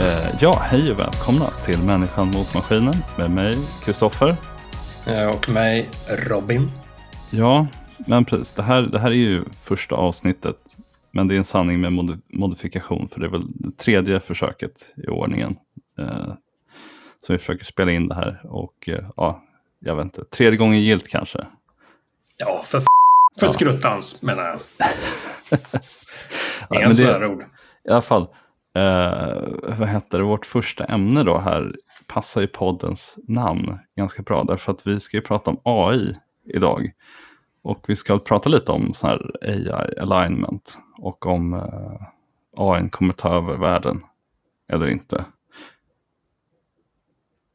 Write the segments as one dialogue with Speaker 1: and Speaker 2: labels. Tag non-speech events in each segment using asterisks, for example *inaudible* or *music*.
Speaker 1: Eh, ja, hej och välkomna till Människan mot maskinen med mig, Kristoffer.
Speaker 2: Eh, och mig, Robin.
Speaker 1: Ja, men precis. Det här, det här är ju första avsnittet. Men det är en sanning med mod modifikation. För det är väl det tredje försöket i ordningen. Eh, som vi försöker spela in det här. Och eh, ja, jag vet inte. Tredje gången gilt kanske.
Speaker 2: Ja, för, för ja. skruttans menar jag. *laughs*
Speaker 1: Inga ja, sådana ord. I alla fall. Eh, vad heter det? Vårt första ämne då här passar ju poddens namn ganska bra. Därför att vi ska ju prata om AI idag. Och vi ska prata lite om sån här AI alignment och om eh, AI kommer ta över världen eller inte.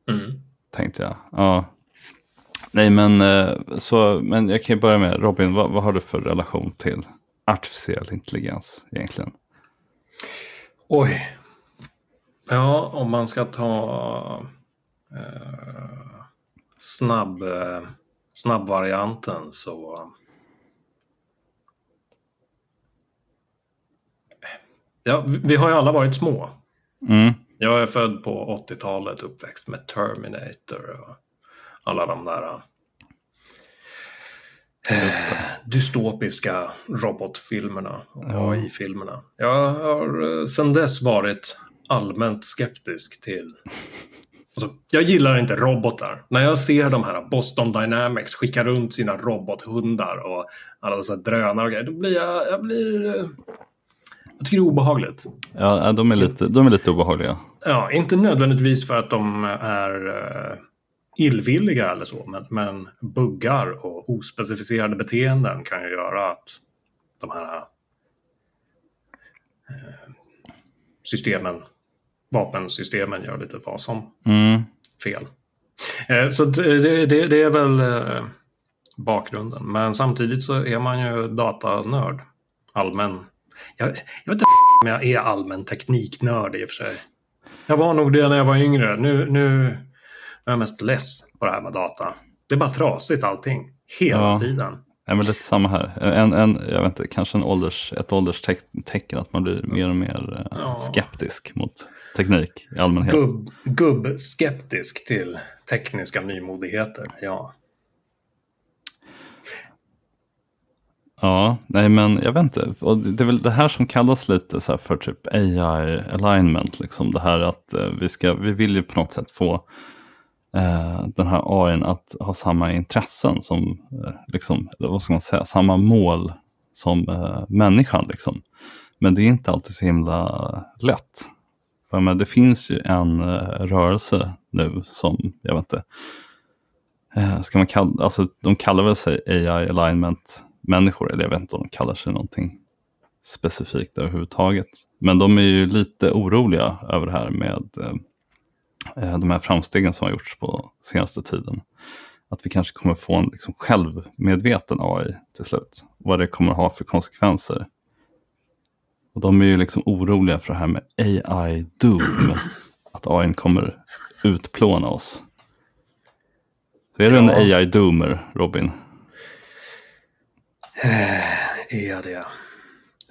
Speaker 2: Mm.
Speaker 1: Tänkte jag. Ja. Nej, men, eh, så, men jag kan ju börja med Robin, vad, vad har du för relation till artificiell intelligens egentligen?
Speaker 2: Oj. Ja, om man ska ta eh, snabb, eh, snabbvarianten så... Ja, vi har ju alla varit små.
Speaker 1: Mm.
Speaker 2: Jag är född på 80-talet, uppväxt med Terminator och alla de där dystopiska robotfilmerna och ja. AI-filmerna. Jag har eh, sedan dess varit allmänt skeptisk till... Alltså, jag gillar inte robotar. När jag ser de här Boston Dynamics skicka runt sina robothundar och alla dessa drönare och grejer, då blir jag... Jag, blir, eh, jag tycker det är obehagligt.
Speaker 1: Ja, de är lite, de är lite obehagliga.
Speaker 2: Ja, inte nödvändigtvis för att de är eh, illvilliga eller så, men, men buggar och ospecificerade beteenden kan ju göra att de här eh, systemen, vapensystemen gör lite vad som
Speaker 1: mm.
Speaker 2: fel. Eh, så det, det, det, är väl eh, bakgrunden, men samtidigt så är man ju datanörd, allmän. Jag, jag vet inte *laughs* om jag är allmän tekniknörd i och för sig. Jag var nog det när jag var yngre. Nu, nu jag är mest less på det här med data. Det är bara trasigt allting. Hela ja. tiden.
Speaker 1: Ja, men lite samma här. En, en, jag vet inte, kanske en ålders, ett ålderstecken att man blir mer och mer eh, ja. skeptisk mot teknik i allmänhet.
Speaker 2: Gubb, gubb-skeptisk till tekniska nymodigheter, ja.
Speaker 1: Ja, nej men jag vet inte. Och det är väl det här som kallas lite så för typ AI alignment. Liksom. Det här att eh, vi, ska, vi vill ju på något sätt få eh, den här AI att ha samma intressen som, eh, liksom, vad ska man säga, samma mål som eh, människan. Liksom. Men det är inte alltid så himla lätt. För, men det finns ju en eh, rörelse nu som, jag vet inte, eh, ska man kalla, alltså, de kallar väl sig AI alignment människor, eller jag vet inte om de kallar sig någonting specifikt överhuvudtaget. Men de är ju lite oroliga över det här med Eh, de här framstegen som har gjorts på senaste tiden. Att vi kanske kommer få en liksom självmedveten AI till slut. Vad det kommer ha för konsekvenser. Och de är ju liksom oroliga för det här med AI doom. Att AI kommer utplåna oss. Så är du en AI-doomer, Robin?
Speaker 2: Är jag det?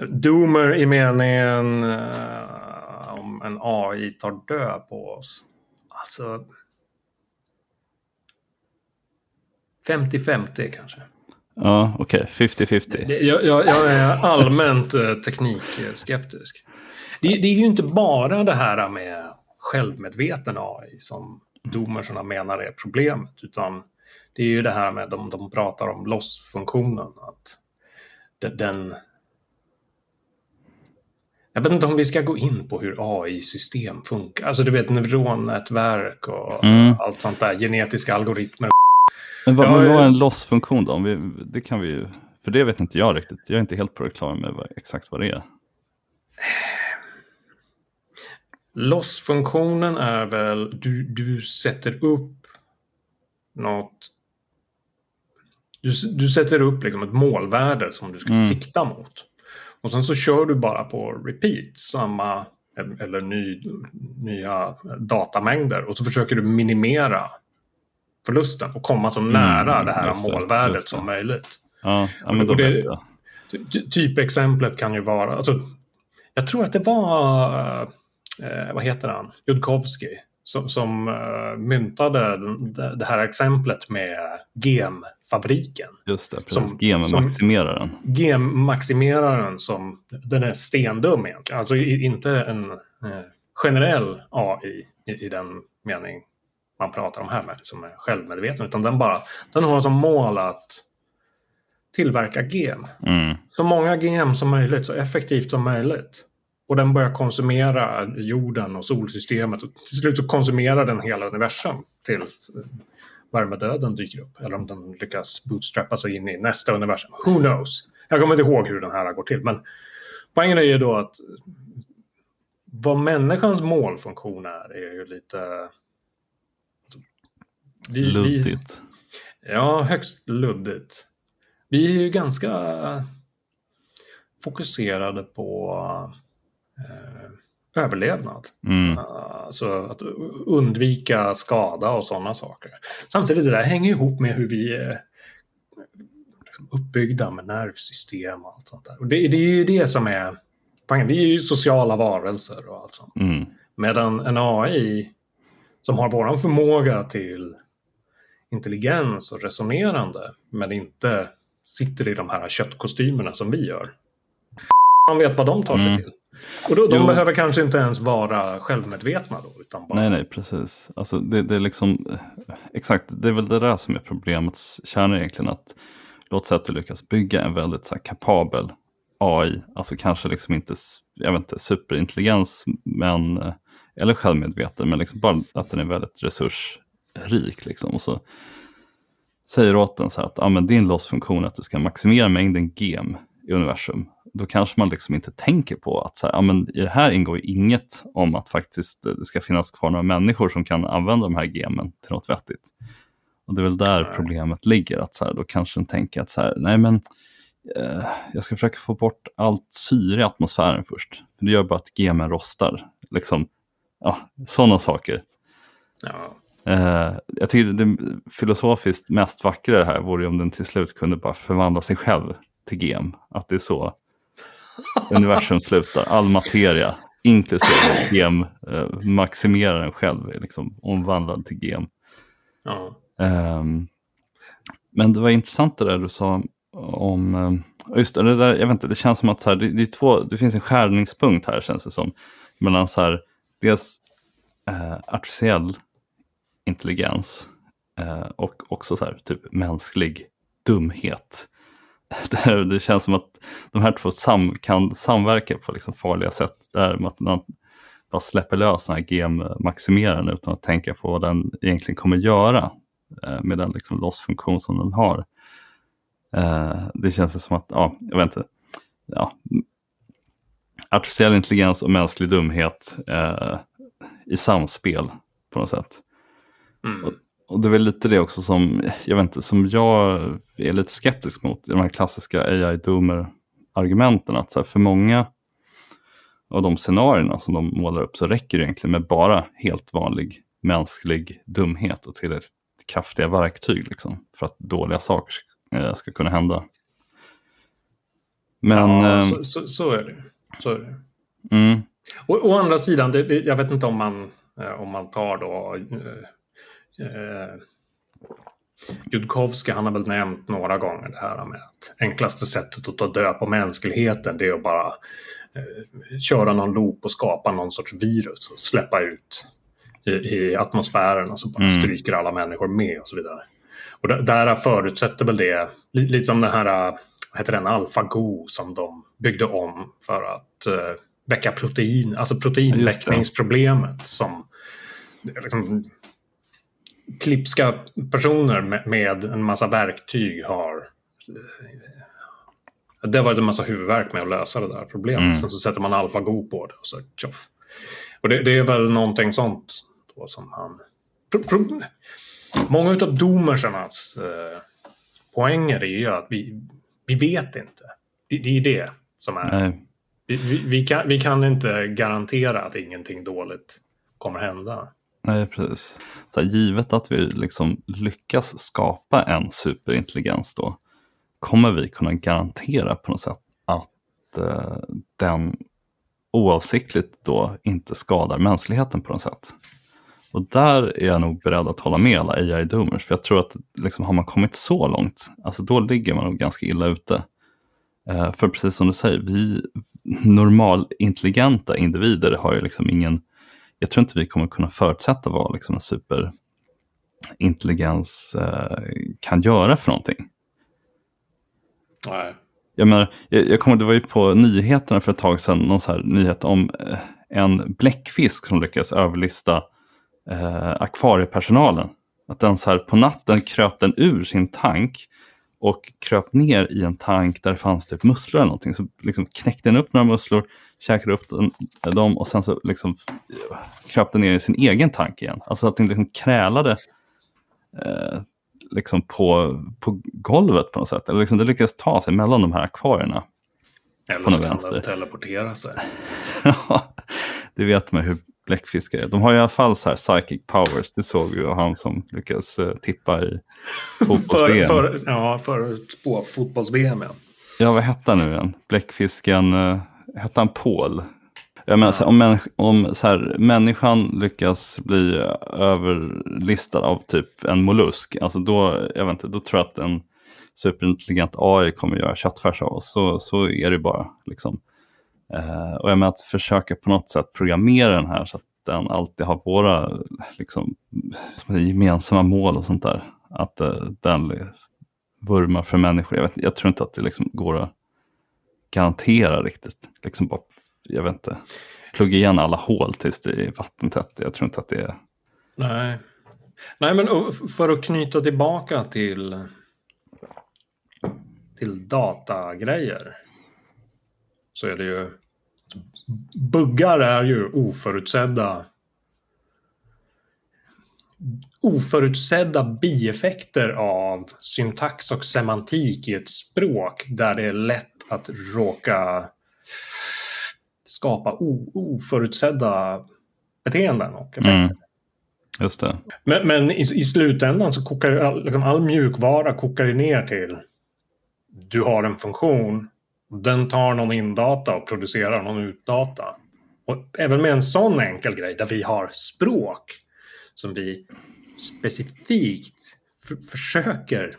Speaker 2: Doomer i meningen uh, om en AI tar död på oss. Alltså... 50-50 kanske.
Speaker 1: Ja, okej. Okay. 50-50.
Speaker 2: Jag, jag, jag, är allmänt eh, teknikskeptisk. Det, det, är ju inte bara det här med självmedveten AI som domersarna menar är problemet, utan det är ju det här med, de, de pratar om loss-funktionen, att den jag vet inte om vi ska gå in på hur AI-system funkar. Alltså du vet neuronnätverk och mm. allt sånt där, genetiska algoritmer.
Speaker 1: Men vad, vad är en loss-funktion då? Vi, det kan vi ju, för det vet inte jag riktigt. Jag är inte helt på det klara med vad, exakt vad det är.
Speaker 2: Loss-funktionen är väl, du, du sätter upp något du, du sätter upp liksom ett målvärde som du ska mm. sikta mot. Och sen så kör du bara på repeat, samma eller ny, nya datamängder och så försöker du minimera förlusten och komma så nära mm, det här det, målvärdet det. som möjligt.
Speaker 1: Ja, ja men då det,
Speaker 2: Typexemplet kan ju vara, alltså, jag tror att det var eh, vad heter han, Judkowsky, som, som uh, myntade det, här exemplet med gemfabriken.
Speaker 1: Just det, precis. Gemmaximeraren.
Speaker 2: Gemmaximeraren som, den är stendum egentligen. Alltså inte en eh, generell AI i, i den mening man pratar om här med, som är självmedveten, utan den bara, den har som mål att tillverka gem.
Speaker 1: Mm.
Speaker 2: Så många gem som möjligt, så effektivt som möjligt. Och den börjar konsumera jorden och solsystemet. Och till slut så konsumerar den hela universum tills värmedöden dyker upp. Eller om den lyckas bootstrappa sig in i nästa universum. Who knows? Jag kommer inte ihåg hur den här går till. Men poängen är ju då att vad människans målfunktion är, är ju lite...
Speaker 1: Vi, luddigt.
Speaker 2: Vi, ja, högst luddigt. Vi är ju ganska fokuserade på eh, överlevnad.
Speaker 1: Mm.
Speaker 2: Alltså att undvika skada och sådana saker. Samtidigt det där hänger ihop med hur vi är liksom uppbyggda med nervsystem och allt sånt där. Och det, det är ju det som är poängen. Vi är ju sociala varelser och allt sånt.
Speaker 1: Mm.
Speaker 2: Medan en AI som har våran förmåga till intelligens och resonerande men inte sitter i de här köttkostymerna som vi gör. Man vet vad de tar sig mm. till. Och då, de jo. behöver kanske inte ens vara självmedvetna då. Utan bara...
Speaker 1: Nej, nej, precis. Alltså, det, det, är liksom, exakt, det är väl det där som är problemets kärna egentligen. Att, låt säga att du lyckas bygga en väldigt så här, kapabel AI, alltså kanske liksom inte, jag vet inte, superintelligens, men, eller självmedveten, men liksom bara att den är väldigt resursrik. Liksom. Och så säger åt den så här att ah, men din lossfunktion är att du ska maximera mängden gem i universum då kanske man liksom inte tänker på att så här, ja, men i det här ingår inget om att faktiskt eh, det ska finnas kvar några människor som kan använda de här gemen till något vettigt. Och det är väl där problemet ligger, att så här, då kanske den tänker att så här, nej men eh, jag ska försöka få bort allt syre i atmosfären först, för det gör bara att gemen rostar. Liksom, ja, sådana saker.
Speaker 2: Ja.
Speaker 1: Eh, jag tycker det filosofiskt mest vackra det här vore om den till slut kunde bara förvandla sig själv till gem. Att det är så universum slutar, all materia, inklusive gem, eh, maximerar den själv, är liksom omvandlad till gem.
Speaker 2: Ja.
Speaker 1: Um, men det var intressant det där du sa om, uh, just det där, jag vet inte, det känns som att så här, det, det, är två, det finns en skärningspunkt här känns det som, mellan så här, dels uh, artificiell intelligens uh, och också så här, typ mänsklig dumhet. *laughs* det, det känns som att de här två sam, kan samverka på liksom farliga sätt. Där att man bara släpper lös den här GM-maximeraren utan att tänka på vad den egentligen kommer göra eh, med den liksom lossfunktion som den har. Eh, det känns som att, ja, jag vet inte, ja, artificiell intelligens och mänsklig dumhet eh, i samspel på något sätt.
Speaker 2: Mm.
Speaker 1: Och, det är väl lite det också som jag, vet inte, som jag är lite skeptisk mot, de här klassiska AI-doomer-argumenten. Att så här, för många av de scenarierna som de målar upp så räcker det egentligen med bara helt vanlig mänsklig dumhet och tillräckligt kraftiga verktyg liksom, för att dåliga saker ska, ska kunna hända. Men,
Speaker 2: ja, eh, så, så, så, är det. Så är det.
Speaker 1: Mm.
Speaker 2: Å, å andra sidan, det, det, jag vet inte om man, eh, om man tar då eh, eh, Judkowski, han har väl nämnt några gånger det här med att enklaste sättet att ta död på mänskligheten det är att bara eh, köra någon loop och skapa någon sorts virus och släppa ut i, i atmosfären och så bara mm. stryker alla människor med och så vidare. Och där förutsätter väl det, lite som den här, vad heter den, AlphaGo som de byggde om för att uh, väcka protein, alltså proteinväckningsproblemet som liksom, klipska personer med, med, en massa verktyg har... Det har varit en massa huvudvärk med att lösa det där problemet. Mm. Sen så sätter man AlphaGo på det och så tjoff. Och det, det, är väl någonting sånt då som han... Pro, pro, många av domersarnas eh, poänger är ju att vi, vi vet inte. Det, det är det som är... Vi, vi, vi, kan, vi kan inte garantera att ingenting dåligt kommer hända.
Speaker 1: Nej, precis. Så här, givet att vi liksom lyckas skapa en superintelligens då, kommer vi kunna garantera på något sätt att eh, den oavsiktligt då inte skadar mänskligheten på något sätt. Och där är jag nog beredd att hålla med alla AI-doomers, för jag tror att liksom, har man kommit så långt, alltså då ligger man nog ganska illa ute. Eh, för precis som du säger, vi normalintelligenta individer har ju liksom ingen, jag tror inte vi kommer kunna förutsätta vad liksom en superintelligens eh, kan göra för någonting.
Speaker 2: Nej.
Speaker 1: Jag, menar, jag, jag kommer, det var ju på nyheterna för ett tag sedan, någon så här nyhet om eh, en bläckfisk som lyckades överlista eh, akvariepersonalen. Att den så här på natten kröp den ur sin tank och kröp ner i en tank där det fanns typ musslor eller någonting. Så liksom knäckte den upp några musslor, käkade upp den, dem och sen så liksom kröp den ner i sin egen tank igen. Alltså att den liksom krälade eh, liksom på, på golvet på något sätt. Eller liksom det lyckades ta sig mellan de här akvarierna.
Speaker 2: Eller
Speaker 1: På något vänster.
Speaker 2: teleportera sig. *laughs*
Speaker 1: Ja, det vet man hur bläckfiskar är. De har i alla fall så här psychic powers. Det såg vi ju han som lyckades eh, tippa i *laughs*
Speaker 2: För,
Speaker 1: fotbolls-VM.
Speaker 2: för, ja, för att spå fotbolls-VM. Ja.
Speaker 1: Ja, vad hette han nu igen? Bläckfisken, uh, hette han Paul? Jag menar, så här, om, om så här, människan lyckas bli överlistad av typ en mollusk, alltså då, jag vet inte, då tror jag att en superintelligent AI kommer göra köttfärs av oss. Så, så är det bara. Liksom. Eh, och jag menar att försöka på något sätt programmera den här så att den alltid har våra liksom, gemensamma mål och sånt där. Att eh, den vurmar för människor. Jag, vet, jag tror inte att det liksom går att garantera riktigt. Liksom bara, jag vet inte, plugga igen alla hål tills det är vattentätt. Jag tror inte att det är...
Speaker 2: Nej. Nej, men för att knyta tillbaka till, till datagrejer. Så är det ju... Buggar är ju oförutsedda oförutsedda bieffekter av syntax och semantik i ett språk där det är lätt att råka skapa oförutsedda beteenden och effekter.
Speaker 1: Mm. Just det.
Speaker 2: Men, men i, i slutändan så kokar ju all, liksom all mjukvara kokar ju ner till du har en funktion, den tar någon indata och producerar någon utdata. Och även med en sån enkel grej där vi har språk som vi specifikt försöker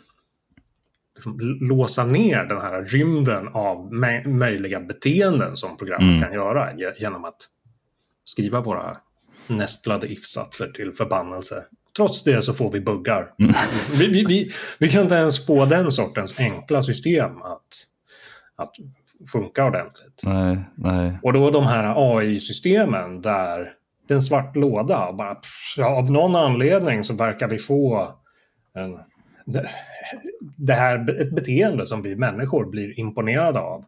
Speaker 2: liksom låsa ner den här rymden av möjliga beteenden som programmet
Speaker 1: Mm.
Speaker 2: kan göra ge- genom att skriva våra nästlade if-satser till förbannelse. Trots det så får vi buggar. *laughs* Vi, vi, vi, vi kan inte ens få den sortens enkla system att, att funka ordentligt.
Speaker 1: Nej, nej.
Speaker 2: Och då de här AI-systemen där det är en svart låda och bara pff, ja, av någon anledning så verkar vi få en, det, här ett beteende som vi människor blir imponerade av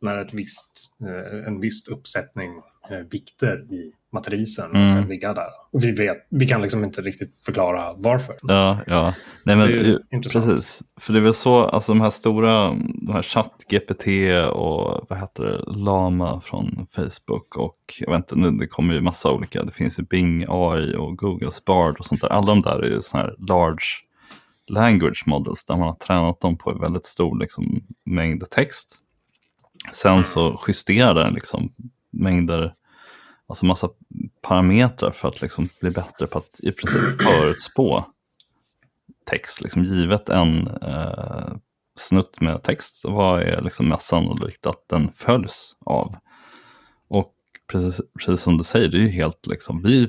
Speaker 2: när ett visst, eh, en viss uppsättning eh, vikter i matrisen
Speaker 1: Mm.
Speaker 2: kan ligga där. Och vi, vet, vi kan liksom inte riktigt förklara varför.
Speaker 1: Ja, ja. Nej, men,
Speaker 2: Det är ju intressant.
Speaker 1: precis. För det är väl så, alltså de här stora, de här ChatGPT och vad heter det, Lama från Facebook och jag vet inte, nu, det kommer ju massa olika, det finns ju Bing AI och Googles Bard och sånt där. Alla de där är ju sådana här large language models där man har tränat dem på en väldigt stor liksom, mängd text. Sen så justerar den liksom mängder, alltså massa parametrar för att liksom bli bättre på att i princip förutspå text, liksom givet en eh, snutt med text, vad är liksom mest sannolikt att den följs av? Och precis, precis som du säger, det är ju helt liksom, vi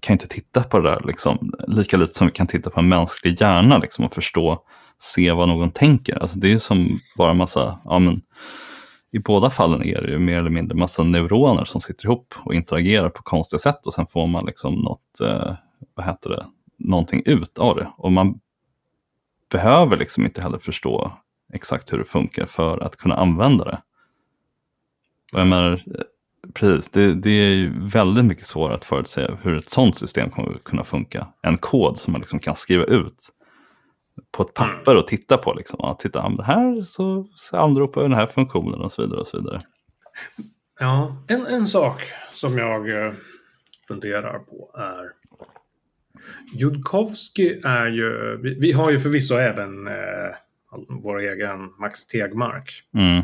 Speaker 1: kan ju inte titta på det där liksom, lika lite som vi kan titta på en mänsklig hjärna liksom, och förstå, se vad någon tänker. Alltså, det är ju som bara massa, ja men, i båda fallen är det ju mer eller mindre massa neuroner som sitter ihop och interagerar på konstiga sätt och sen får man liksom något, eh, vad heter det, någonting ut av det. Och man behöver liksom inte heller förstå exakt hur det funkar för att kunna använda det. Och jag menar, precis, det, det är ju väldigt mycket svårare att förutse hur ett sådant system kommer att kunna funka. En kod som man liksom kan skriva ut på ett papper och titta på. Liksom. Ja, titta, det här så, så anropar den här funktionen och så vidare. Och så vidare.
Speaker 2: Ja, en, en sak som jag eh, funderar på är Judkowski är ju, vi, vi har ju förvisso även eh, vår egen Max Tegmark.
Speaker 1: Mm,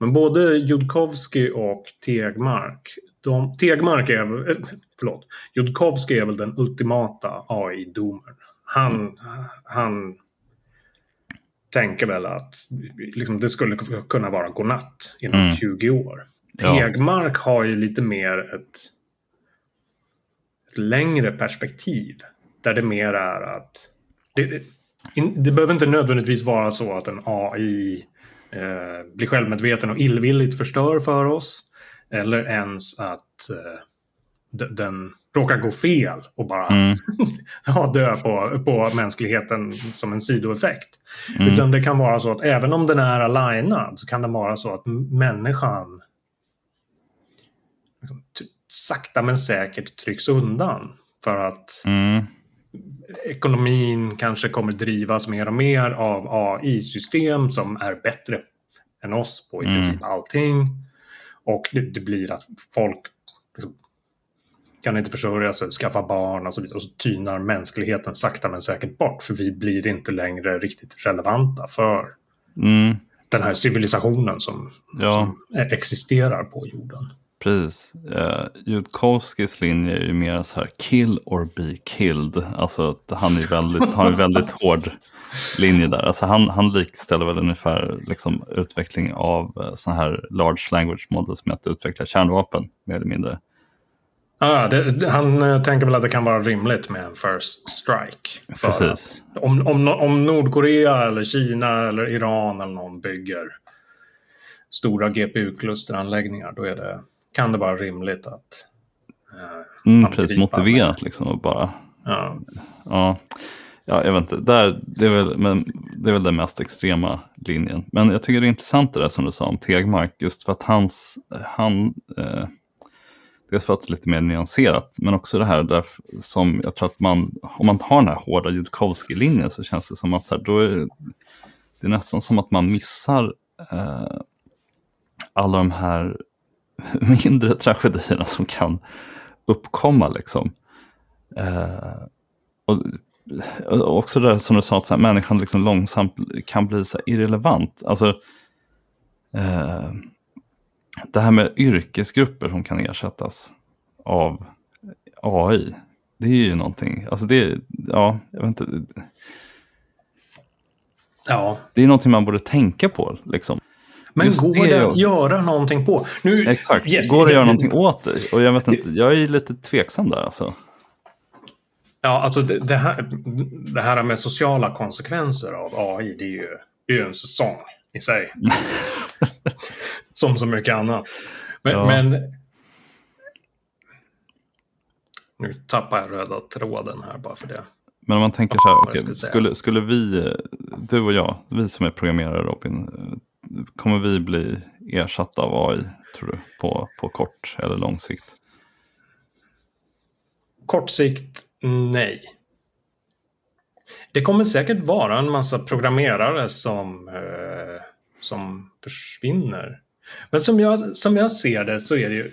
Speaker 2: Men både Judkowsky och Tegmark, de, Tegmark är, eh, förlåt, Judkowsky är väl den ultimata AI-domaren. Han, han tänker väl att liksom, det skulle kunna vara godnatt inom
Speaker 1: Mm.
Speaker 2: 20 år.
Speaker 1: Ja.
Speaker 2: Tegmark har ju lite mer ett, ett längre perspektiv. Där det mer är att det, det behöver inte nödvändigtvis vara så att en AI eh, blir självmedveten och illvilligt förstör för oss. Eller ens att eh, den råkar gå fel och bara
Speaker 1: Mm. *laughs*
Speaker 2: ja, dö på, på mänskligheten som en sidoeffekt.
Speaker 1: Mm.
Speaker 2: Utan det kan vara så att även om den är alignad så kan det vara så att människan liksom, sakta men säkert trycks undan. För att
Speaker 1: Mm.
Speaker 2: Ekonomin kanske kommer drivas mer och mer av AI-system som är bättre än oss på i
Speaker 1: Mm.
Speaker 2: princip allting. Och det, det blir att folk liksom, kan inte försörja sig, skaffa barn och så vidare. Och så tynar mänskligheten sakta men säkert bort. För vi blir inte längre riktigt relevanta för
Speaker 1: Mm.
Speaker 2: den här civilisationen som,
Speaker 1: Ja.
Speaker 2: som existerar på jorden.
Speaker 1: Precis. Uh, Judkowskis linje är ju mer så här kill or be killed. Alltså att han är väldigt, har en väldigt *laughs* hård linje där. Alltså han, han likställer väl ungefär liksom utveckling av uh, sådana här large language models med att utveckla kärnvapen mer eller mindre.
Speaker 2: Ah, det, han eh, tänker väl att det kan vara rimligt med en first strike.
Speaker 1: Precis.
Speaker 2: att Om, om, om Nordkorea eller Kina eller Iran eller någon bygger stora GPU-klusteranläggningar då är det, kan det vara rimligt att... eh,
Speaker 1: Mm, precis, motiverat liksom och bara
Speaker 2: ja,
Speaker 1: Ja, ja jag vet inte. Där, det, är väl, men, det är väl den mest extrema linjen. Men jag tycker det är intressant det där som du sa om Tegmark, just för att hans, han, eh, dels för att det är lite mer nyanserat, men också det här där, som jag tror att man, om man har den här hårda Judkowsky-linjen så känns det som att här, då är, det är nästan som att man missar eh, alla de här *laughs* mindre tragedierna som kan uppkomma. Liksom. Eh, och, och också det där som du sa, att så här, människan liksom långsamt kan bli så irrelevant. Alltså, eh, det här med yrkesgrupper som kan ersättas av AI, det är ju någonting, alltså det, ja, jag vet inte,
Speaker 2: ja.
Speaker 1: det är någonting man borde tänka på. Liksom.
Speaker 2: Men
Speaker 1: Just
Speaker 2: går
Speaker 1: det
Speaker 2: det, att göra någonting på? Nu,
Speaker 1: Exakt,
Speaker 2: Yes,
Speaker 1: går det att göra någonting åt det? Och jag vet inte, jag är lite tveksam där alltså.
Speaker 2: Ja, alltså det, det, här, det här med sociala konsekvenser av AI, det är ju, det är ju en säsong i sig. *laughs* Som så mycket annat. Men,
Speaker 1: Ja.
Speaker 2: men... Nu tappar jag röda tråden här bara för det.
Speaker 1: Men om man tänker så här,
Speaker 2: säga.
Speaker 1: skulle, skulle vi, du och jag, vi som är programmerare Robin, kommer vi bli ersatta av AI, tror du, på, på kort eller lång sikt?
Speaker 2: Kort sikt, nej. Det kommer säkert vara en massa programmerare som, eh, som försvinner. Men som jag, som jag ser det så är det ju...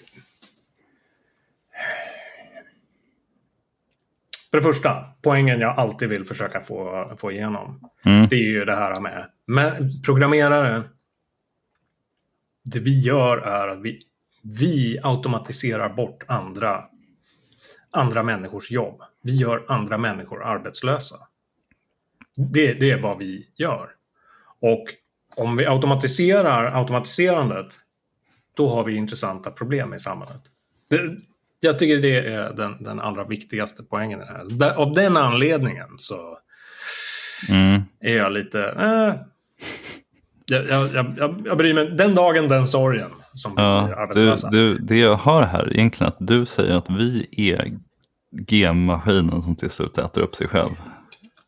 Speaker 2: För det första, poängen jag alltid vill försöka få, få igenom.
Speaker 1: Mm.
Speaker 2: Det är ju det här med, med programmerare. Det vi gör är att vi, vi automatiserar bort andra, andra människors jobb. Vi gör andra människor arbetslösa. Det, det är vad vi gör. Och om vi automatiserar automatiserandet, då har vi intressanta problem i samhället. Det, jag tycker det är den, den allra viktigaste poängen i det här. Av den anledningen så
Speaker 1: Mm.
Speaker 2: är jag lite... Eh, jag, jag, jag, jag, bryr mig. Den dagen, den sorgen som
Speaker 1: Ja, du, du, det jag hör här egentligen att du säger att vi är GM-maskinen som till slut äter upp sig själv.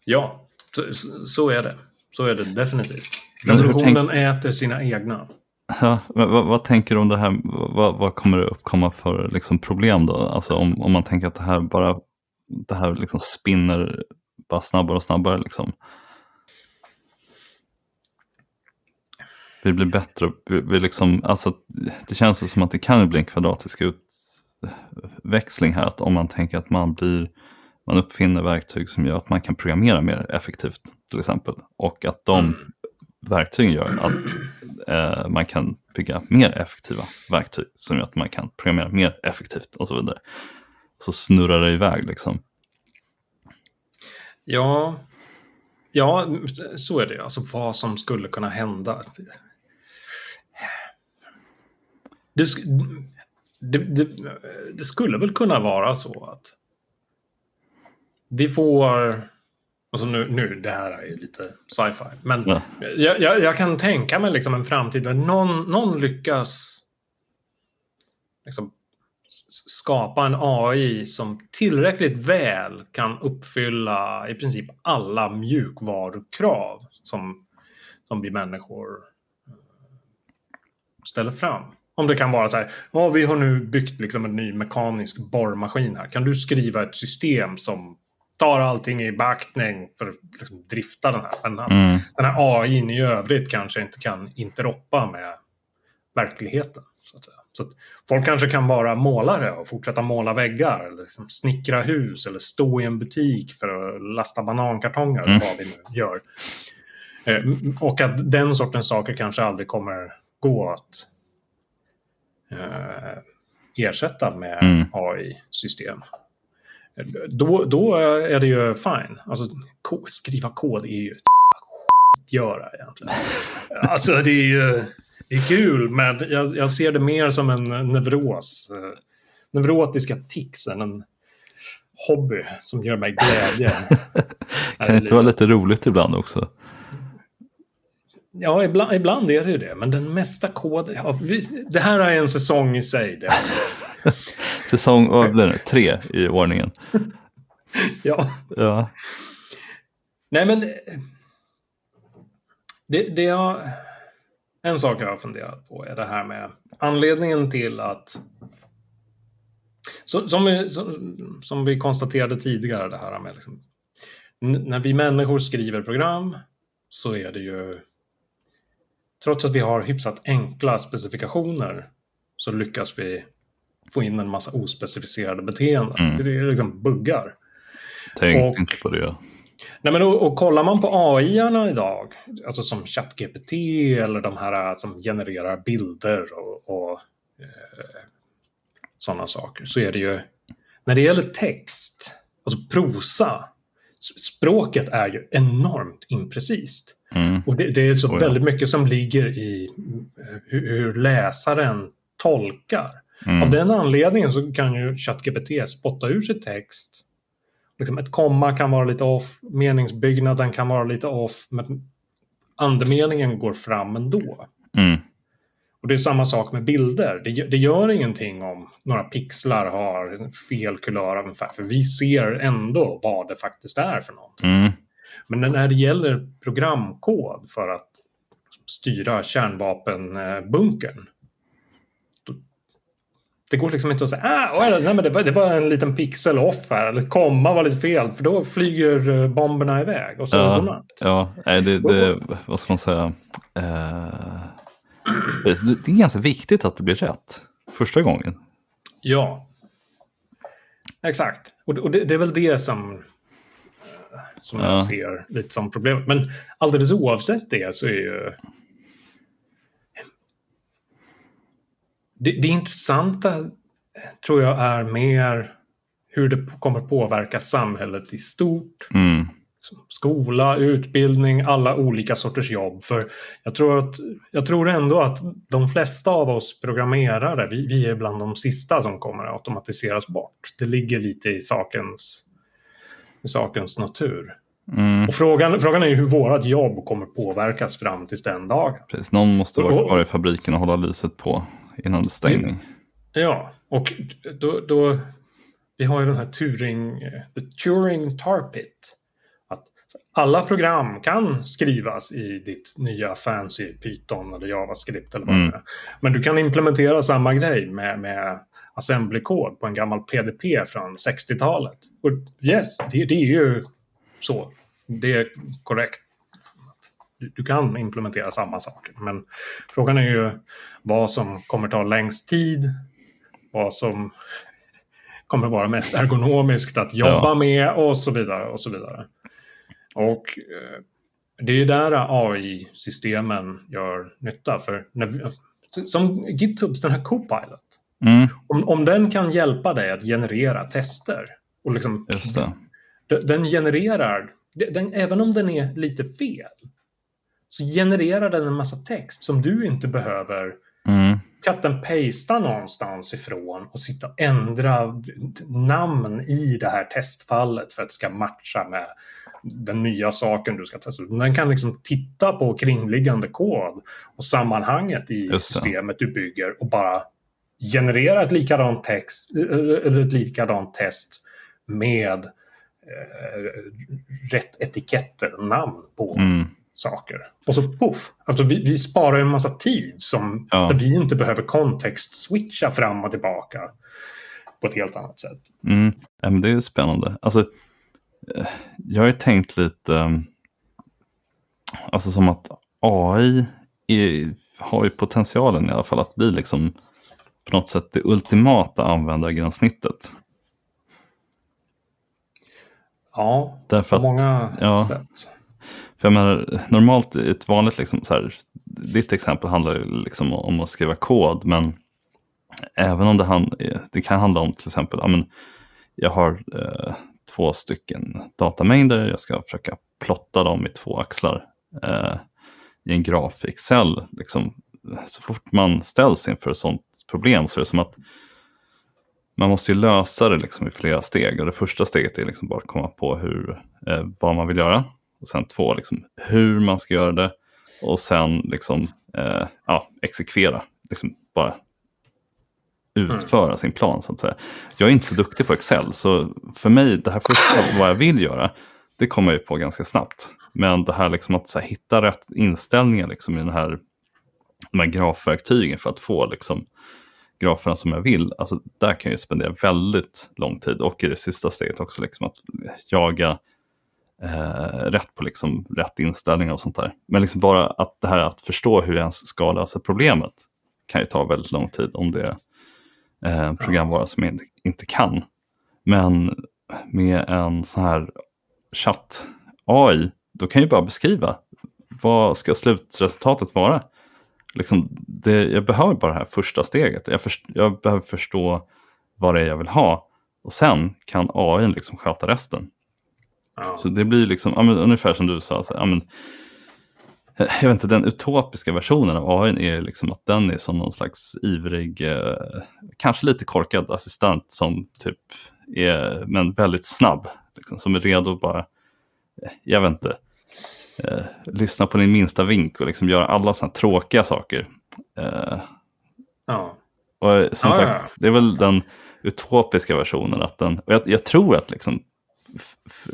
Speaker 2: Ja, så, så är det. Så är det definitivt. Revolutionen äter sina egna.
Speaker 1: Ja, men vad, vad tänker du om det här? Vad, vad kommer det uppkomma för liksom, problem då? Alltså om, om man tänker att det här bara det här liksom spinner bara snabbare och snabbare. Liksom. Vi blir bättre. Vi, vi liksom, alltså, det känns som att det kan bli en kvadratisk utväxling här. Att om man tänker att man blir man uppfinner verktyg som gör att man kan programmera mer effektivt till exempel. Och att de
Speaker 2: Mm.
Speaker 1: verktygen gör att eh, man kan bygga mer effektiva verktyg som gör att man kan programmera mer effektivt och så vidare. Så snurrar det iväg liksom.
Speaker 2: Ja, ja så är det. Alltså vad som skulle kunna hända. Det, det, det, det skulle väl kunna vara så att vi får Alltså nu, nu, det här är ju lite sci-fi. Men ja. jag, jag, jag, kan tänka mig liksom en framtid där någon, någon lyckas liksom skapa en AI som tillräckligt väl kan uppfylla i princip alla mjukvarukrav som, som vi människor eh, ställer fram. Om det kan vara så här, ja, vi har nu byggt liksom en ny mekanisk borrmaskin här. Kan du skriva ett system som tar allting i beaktning för att liksom drifta den här. Men mm. den här AI i övrigt kanske inte kan interoppa med verkligheten. Så att, så att folk kanske kan vara målare och fortsätta måla väggar eller liksom snickra hus eller stå i en butik för att lasta banankartonger mm. vad vi nu gör. Eh, och att den sortens saker kanske aldrig kommer gå att eh, ersätta med mm. AI-system. Då, då är det ju fine. Alltså, skriva kod är ju att göra egentligen. *laughs* Alltså det är ju det är kul, men jag, jag ser det mer som en nevros. Eh, neurotiska tics än en hobby som gör mig glädje. *laughs*
Speaker 1: kan det inte vara lite roligt ibland också?
Speaker 2: Ja, ibland, ibland är det ju det. Men den mesta koden... Ja, det här är en säsong i sig. Det. *laughs*
Speaker 1: Säsong, vad blir det? Tre i ordningen. *laughs*
Speaker 2: ja.
Speaker 1: ja.
Speaker 2: Nej, men... Det, det jag... En sak jag har funderat på är det här med anledningen till att... som, vi, som, som, vi konstaterade tidigare, det här med liksom, när vi människor skriver program så är det ju... Trots att vi har hyfsat enkla specifikationer så lyckas vi få in en massa ospecificerade beteenden. Mm. Det är liksom buggar.
Speaker 1: Tänk inte på det.
Speaker 2: Nej, men och, och kollar man på AI-arna idag, alltså som ChatGPT eller de här som genererar bilder och, och eh, sådana saker, så är det ju när det gäller text, alltså prosa, språket är ju enormt imprecist. Mm. Och det, det, är så oh ja. väldigt mycket som ligger i eh, hur, hur läsaren tolkar. Mm. Av den anledningen så kan ju ChatGPT spotta ur sig text. Liksom ett komma kan vara lite off, meningsbyggnaden kan vara lite off, men andemeningen går fram ändå.
Speaker 1: Mm.
Speaker 2: Och det är samma sak med bilder. Det, det, gör ingenting om några pixlar har fel kulör av en färg, för vi ser ändå vad det faktiskt är för någonting.
Speaker 1: Mm.
Speaker 2: Men när det gäller programkod för att styra kärnvapenbunkern det går liksom inte att säga ah, nej, men det, var, det var en liten pixel off här, eller komma var lite fel, för då flyger eh, bomberna iväg och så
Speaker 1: ja, godnatt. Ja, det, det, vad ska man säga? Eh, det är ganska viktigt att det blir rätt första gången.
Speaker 2: Ja, exakt. Och, och det, det, är väl det som, som ja. jag ser lite som problemet. Men alldeles oavsett det så är ju det, det intressanta tror jag är mer hur det kommer påverka samhället i stort.
Speaker 1: Mm.
Speaker 2: Skola, utbildning, alla olika sorters jobb. För jag tror, att, jag tror ändå att de flesta av oss programmerare, vi, vi är bland de sista som kommer att automatiseras bort. Det ligger lite i sakens, i sakens natur.
Speaker 1: Mm.
Speaker 2: Och frågan, frågan är ju hur vårt jobb kommer påverkas fram till den dagen.
Speaker 1: Precis, någon måste vara kvar i fabriken och hålla lyset på innan det stängning.
Speaker 2: Ja, och då, då, vi har ju den här Turing, the Turing tar pit. Att alla program kan skrivas i ditt nya fancy Python eller JavaScript eller vad mm. det är. Men du kan implementera samma grej med, med assembly-kod på en gammal PDP från 60-talet. Och yes, det, det är ju så. Det är korrekt du kan implementera samma saker. Men frågan är ju vad som kommer ta längst tid, vad som kommer vara mest ergonomiskt att jobba ja. med och så vidare. Och så vidare. Och eh, det är ju där AI-systemen gör nytta. För när vi, som GitHubs, den här Copilot.
Speaker 1: Mm,
Speaker 2: Om, om den kan hjälpa dig att generera tester. Och liksom, den- den genererar, den, även om den är lite fel, så genererar den en massa text som du inte behöver
Speaker 1: Mm,
Speaker 2: cut and pasta någonstans ifrån och sitta och ändra namn i det här testfallet för att det ska matcha med den nya saken du ska testa. Den kan liksom titta på kringliggande kod och sammanhanget i systemet du bygger och bara generera ett likadant text eller ett likadant test med eh, rätt etiketter och namn på
Speaker 1: mm,
Speaker 2: saker. Och så poff. Alltså vi, vi sparar en massa tid som,
Speaker 1: Ja.
Speaker 2: där vi inte behöver kontext-switcha fram och tillbaka på ett helt annat sätt.
Speaker 1: mm. Ja, men det är ju spännande. Alltså, eh, jag har ju tänkt lite, um, alltså som att AI är, har ju potentialen i alla fall att bli liksom på något sätt det ultimata användargränssnittet.
Speaker 2: Ja,
Speaker 1: Därför
Speaker 2: på
Speaker 1: att
Speaker 2: många
Speaker 1: ja.
Speaker 2: sätt.
Speaker 1: För jag menar, normalt ett vanligt, liksom, så här, ditt exempel handlar ju liksom om att skriva kod, men även om det, han, det kan handla om till exempel, ja, men jag har eh, två stycken datamängder, jag ska försöka plotta dem i två axlar eh, i en graf i Excel. Liksom, så fort man ställs inför ett sånt problem så är det som att man måste ju lösa det liksom i flera steg. Och det första steget är liksom bara att komma på hur, eh, vad man vill göra. Och sen två, liksom, hur man ska göra det. Och sen liksom, eh, ja, exekvera. Liksom bara utföra sin plan så att säga. Jag är inte så duktig på Excel, så för mig, det här första, vad jag vill göra, det kommer jag ju på ganska snabbt. Men det här liksom att så här, hitta rätt inställningar liksom, i den här, de här grafverktygen för att få liksom, graferna som jag vill, alltså, där kan jag spendera väldigt lång tid. Och i det sista steget också liksom, att jaga eh, rätt på liksom, rätt inställningar och sånt där. Men liksom bara att det här att förstå hur jag ens ska lösa problemet kan ju ta väldigt lång tid om det är eh, en programvara som jag inte, inte kan. Men med en sån här chatt-AI, då kan jag ju bara beskriva vad ska slutresultatet vara. Liksom det, jag behöver bara det här första steget. Jag, först, jag behöver förstå vad det är jag vill ha. Och sen kan AI liksom sköta resten.
Speaker 2: Ja.
Speaker 1: Så det blir liksom, ja, men, ungefär som du sa, så, ja, men, jag vet inte, den utopiska versionen av AI är liksom att den är som någon slags ivrig, eh, kanske lite korkad assistent som typ är, men väldigt snabb. Liksom, som är redo att bara, eh, jag vet inte, eh, lyssna på din minsta vink och liksom göra alla sådana tråkiga saker. Eh,
Speaker 2: Ja.
Speaker 1: och eh, som
Speaker 2: Ja,
Speaker 1: sagt,
Speaker 2: ja.
Speaker 1: det är väl den utopiska versionen. Att den, och jag, jag tror att, liksom, f, f,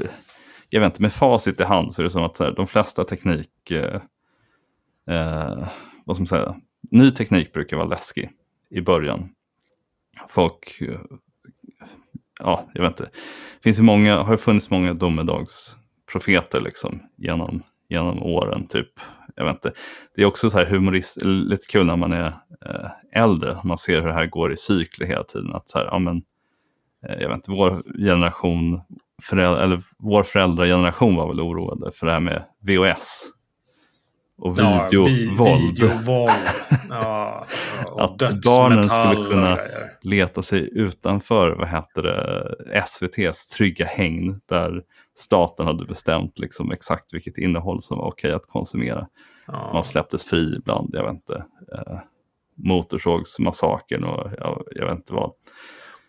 Speaker 1: jag vet inte, med facit i hand så är det som att här, de flesta teknik, eh, eh, vad ska man säga, ny teknik brukar vara läskig i början. Folk, ja, jag vet inte, det finns ju många, har funnits många domedagsprofeter liksom genom, genom åren, typ. Jag vet inte. Det är också så här humorist, lite kul när man är eh, äldre, man ser hur det här går i cykler hela tiden. Att så här, ja, men, eh, jag vet inte, vår generation, föräldrar, eller vår föräldrageneration var väl oroade för det här med VHS. Och
Speaker 2: Ja, vi-
Speaker 1: videovåld. *laughs*
Speaker 2: Videovåld. Ja, och
Speaker 1: Att barnen skulle kunna- leta sig utanför vad heter det, SVTs trygga hägn där staten hade bestämt liksom exakt vilket innehåll som var okej att konsumera.
Speaker 2: Ja.
Speaker 1: Man släpptes fri ibland, jag vet inte. Eh, Motorsågsmassakern och jag, jag vet inte vad.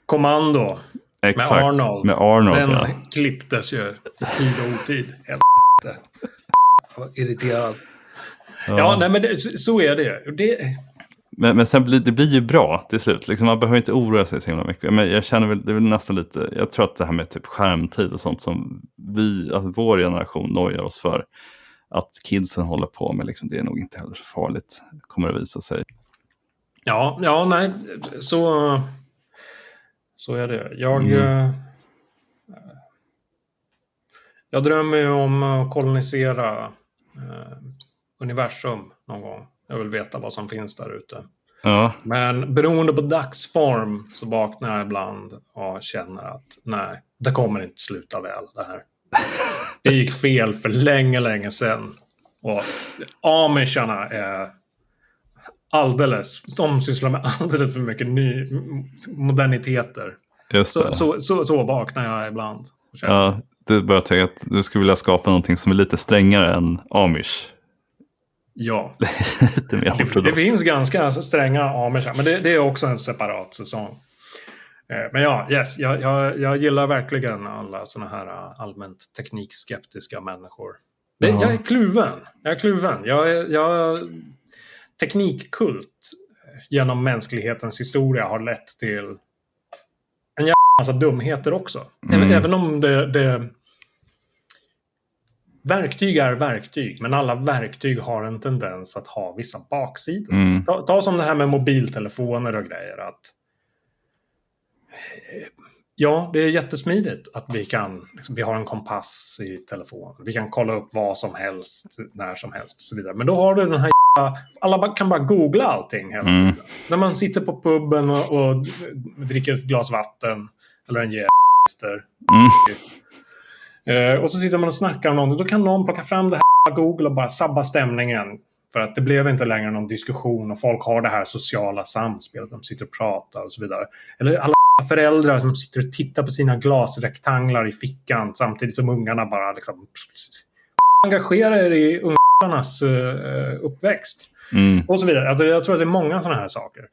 Speaker 2: Kommando med
Speaker 1: Exakt,
Speaker 2: Arnold.
Speaker 1: med Arnold.
Speaker 2: Den
Speaker 1: ja.
Speaker 2: klipptes ju tid och otid. Helvete. *laughs* Jag var irriterad. Ja,
Speaker 1: Ja.
Speaker 2: nej, men det, så är det. det
Speaker 1: Men, men sen blir det blir ju bra till slut. Liksom, man behöver inte oroa sig så himla mycket. Men jag känner väl, det är väl nästan lite, jag tror att det här med typ skärmtid och sånt som vi, alltså vår generation nojar oss för. Att kidsen håller på med, liksom, det är nog inte heller så farligt, kommer det visa sig.
Speaker 2: ja, ja, nej, så, så är det. Jag,
Speaker 1: Mm.
Speaker 2: eh, jag drömmer ju om att kolonisera eh, universum någon gång. Jag vill veta vad som finns där ute.
Speaker 1: Ja,
Speaker 2: Men beroende på dagsform så vaknar jag ibland och känner att nej, det kommer inte sluta väl det här. Det gick fel för länge, länge sedan. Och amisharna är alldeles, de sysslar med alldeles för mycket ny, moderniteter.
Speaker 1: Just
Speaker 2: Så, så, så, så vaknar jag ibland.
Speaker 1: Ja, du börjar tänka att du skulle vilja skapa någonting som är lite strängare än amish.
Speaker 2: Ja. *laughs*
Speaker 1: lite mer
Speaker 2: Det, det finns ganska stränga amish, men det, det är också en separat säsong. Eh, Men ja, yes, jag, jag, jag gillar verkligen alla sådana här eh, allmänt teknikskeptiska människor. Det,
Speaker 1: Ja.
Speaker 2: Jag är kluven. Jag är kluven. Jag är, jag, teknikkult genom mänsklighetens historia har lett till en jävla massa dumheter också. Även,
Speaker 1: Mm.
Speaker 2: även om det, det... Verktyg är verktyg, men alla verktyg har en tendens att ha vissa baksidor.
Speaker 1: Mm.
Speaker 2: Ta, ta som det här med mobiltelefoner och grejer. Att, eh, ja, det är jättesmidigt att vi kan, liksom, vi har en kompass i telefonen. Vi kan kolla upp vad som helst, när som helst och så vidare. Men då har du den här alla kan bara googla allting hela
Speaker 1: Mm.
Speaker 2: tiden. När man sitter på puben och, och dricker ett glas vatten eller en jävla
Speaker 1: Mm.
Speaker 2: Eh, och så sitter man och snackar om någonting. Då kan någon plocka fram det här Google och bara sabba stämningen. För att det blev inte längre någon diskussion och folk har det här sociala samspelet. De sitter och pratar och så vidare. Eller alla föräldrar som sitter och tittar på sina glasrektanglar i fickan samtidigt som ungarna bara liksom engagerar er i ungarnas eh, uppväxt.
Speaker 1: Mm.
Speaker 2: Och så vidare. Alltså, jag tror att det är många sådana här saker.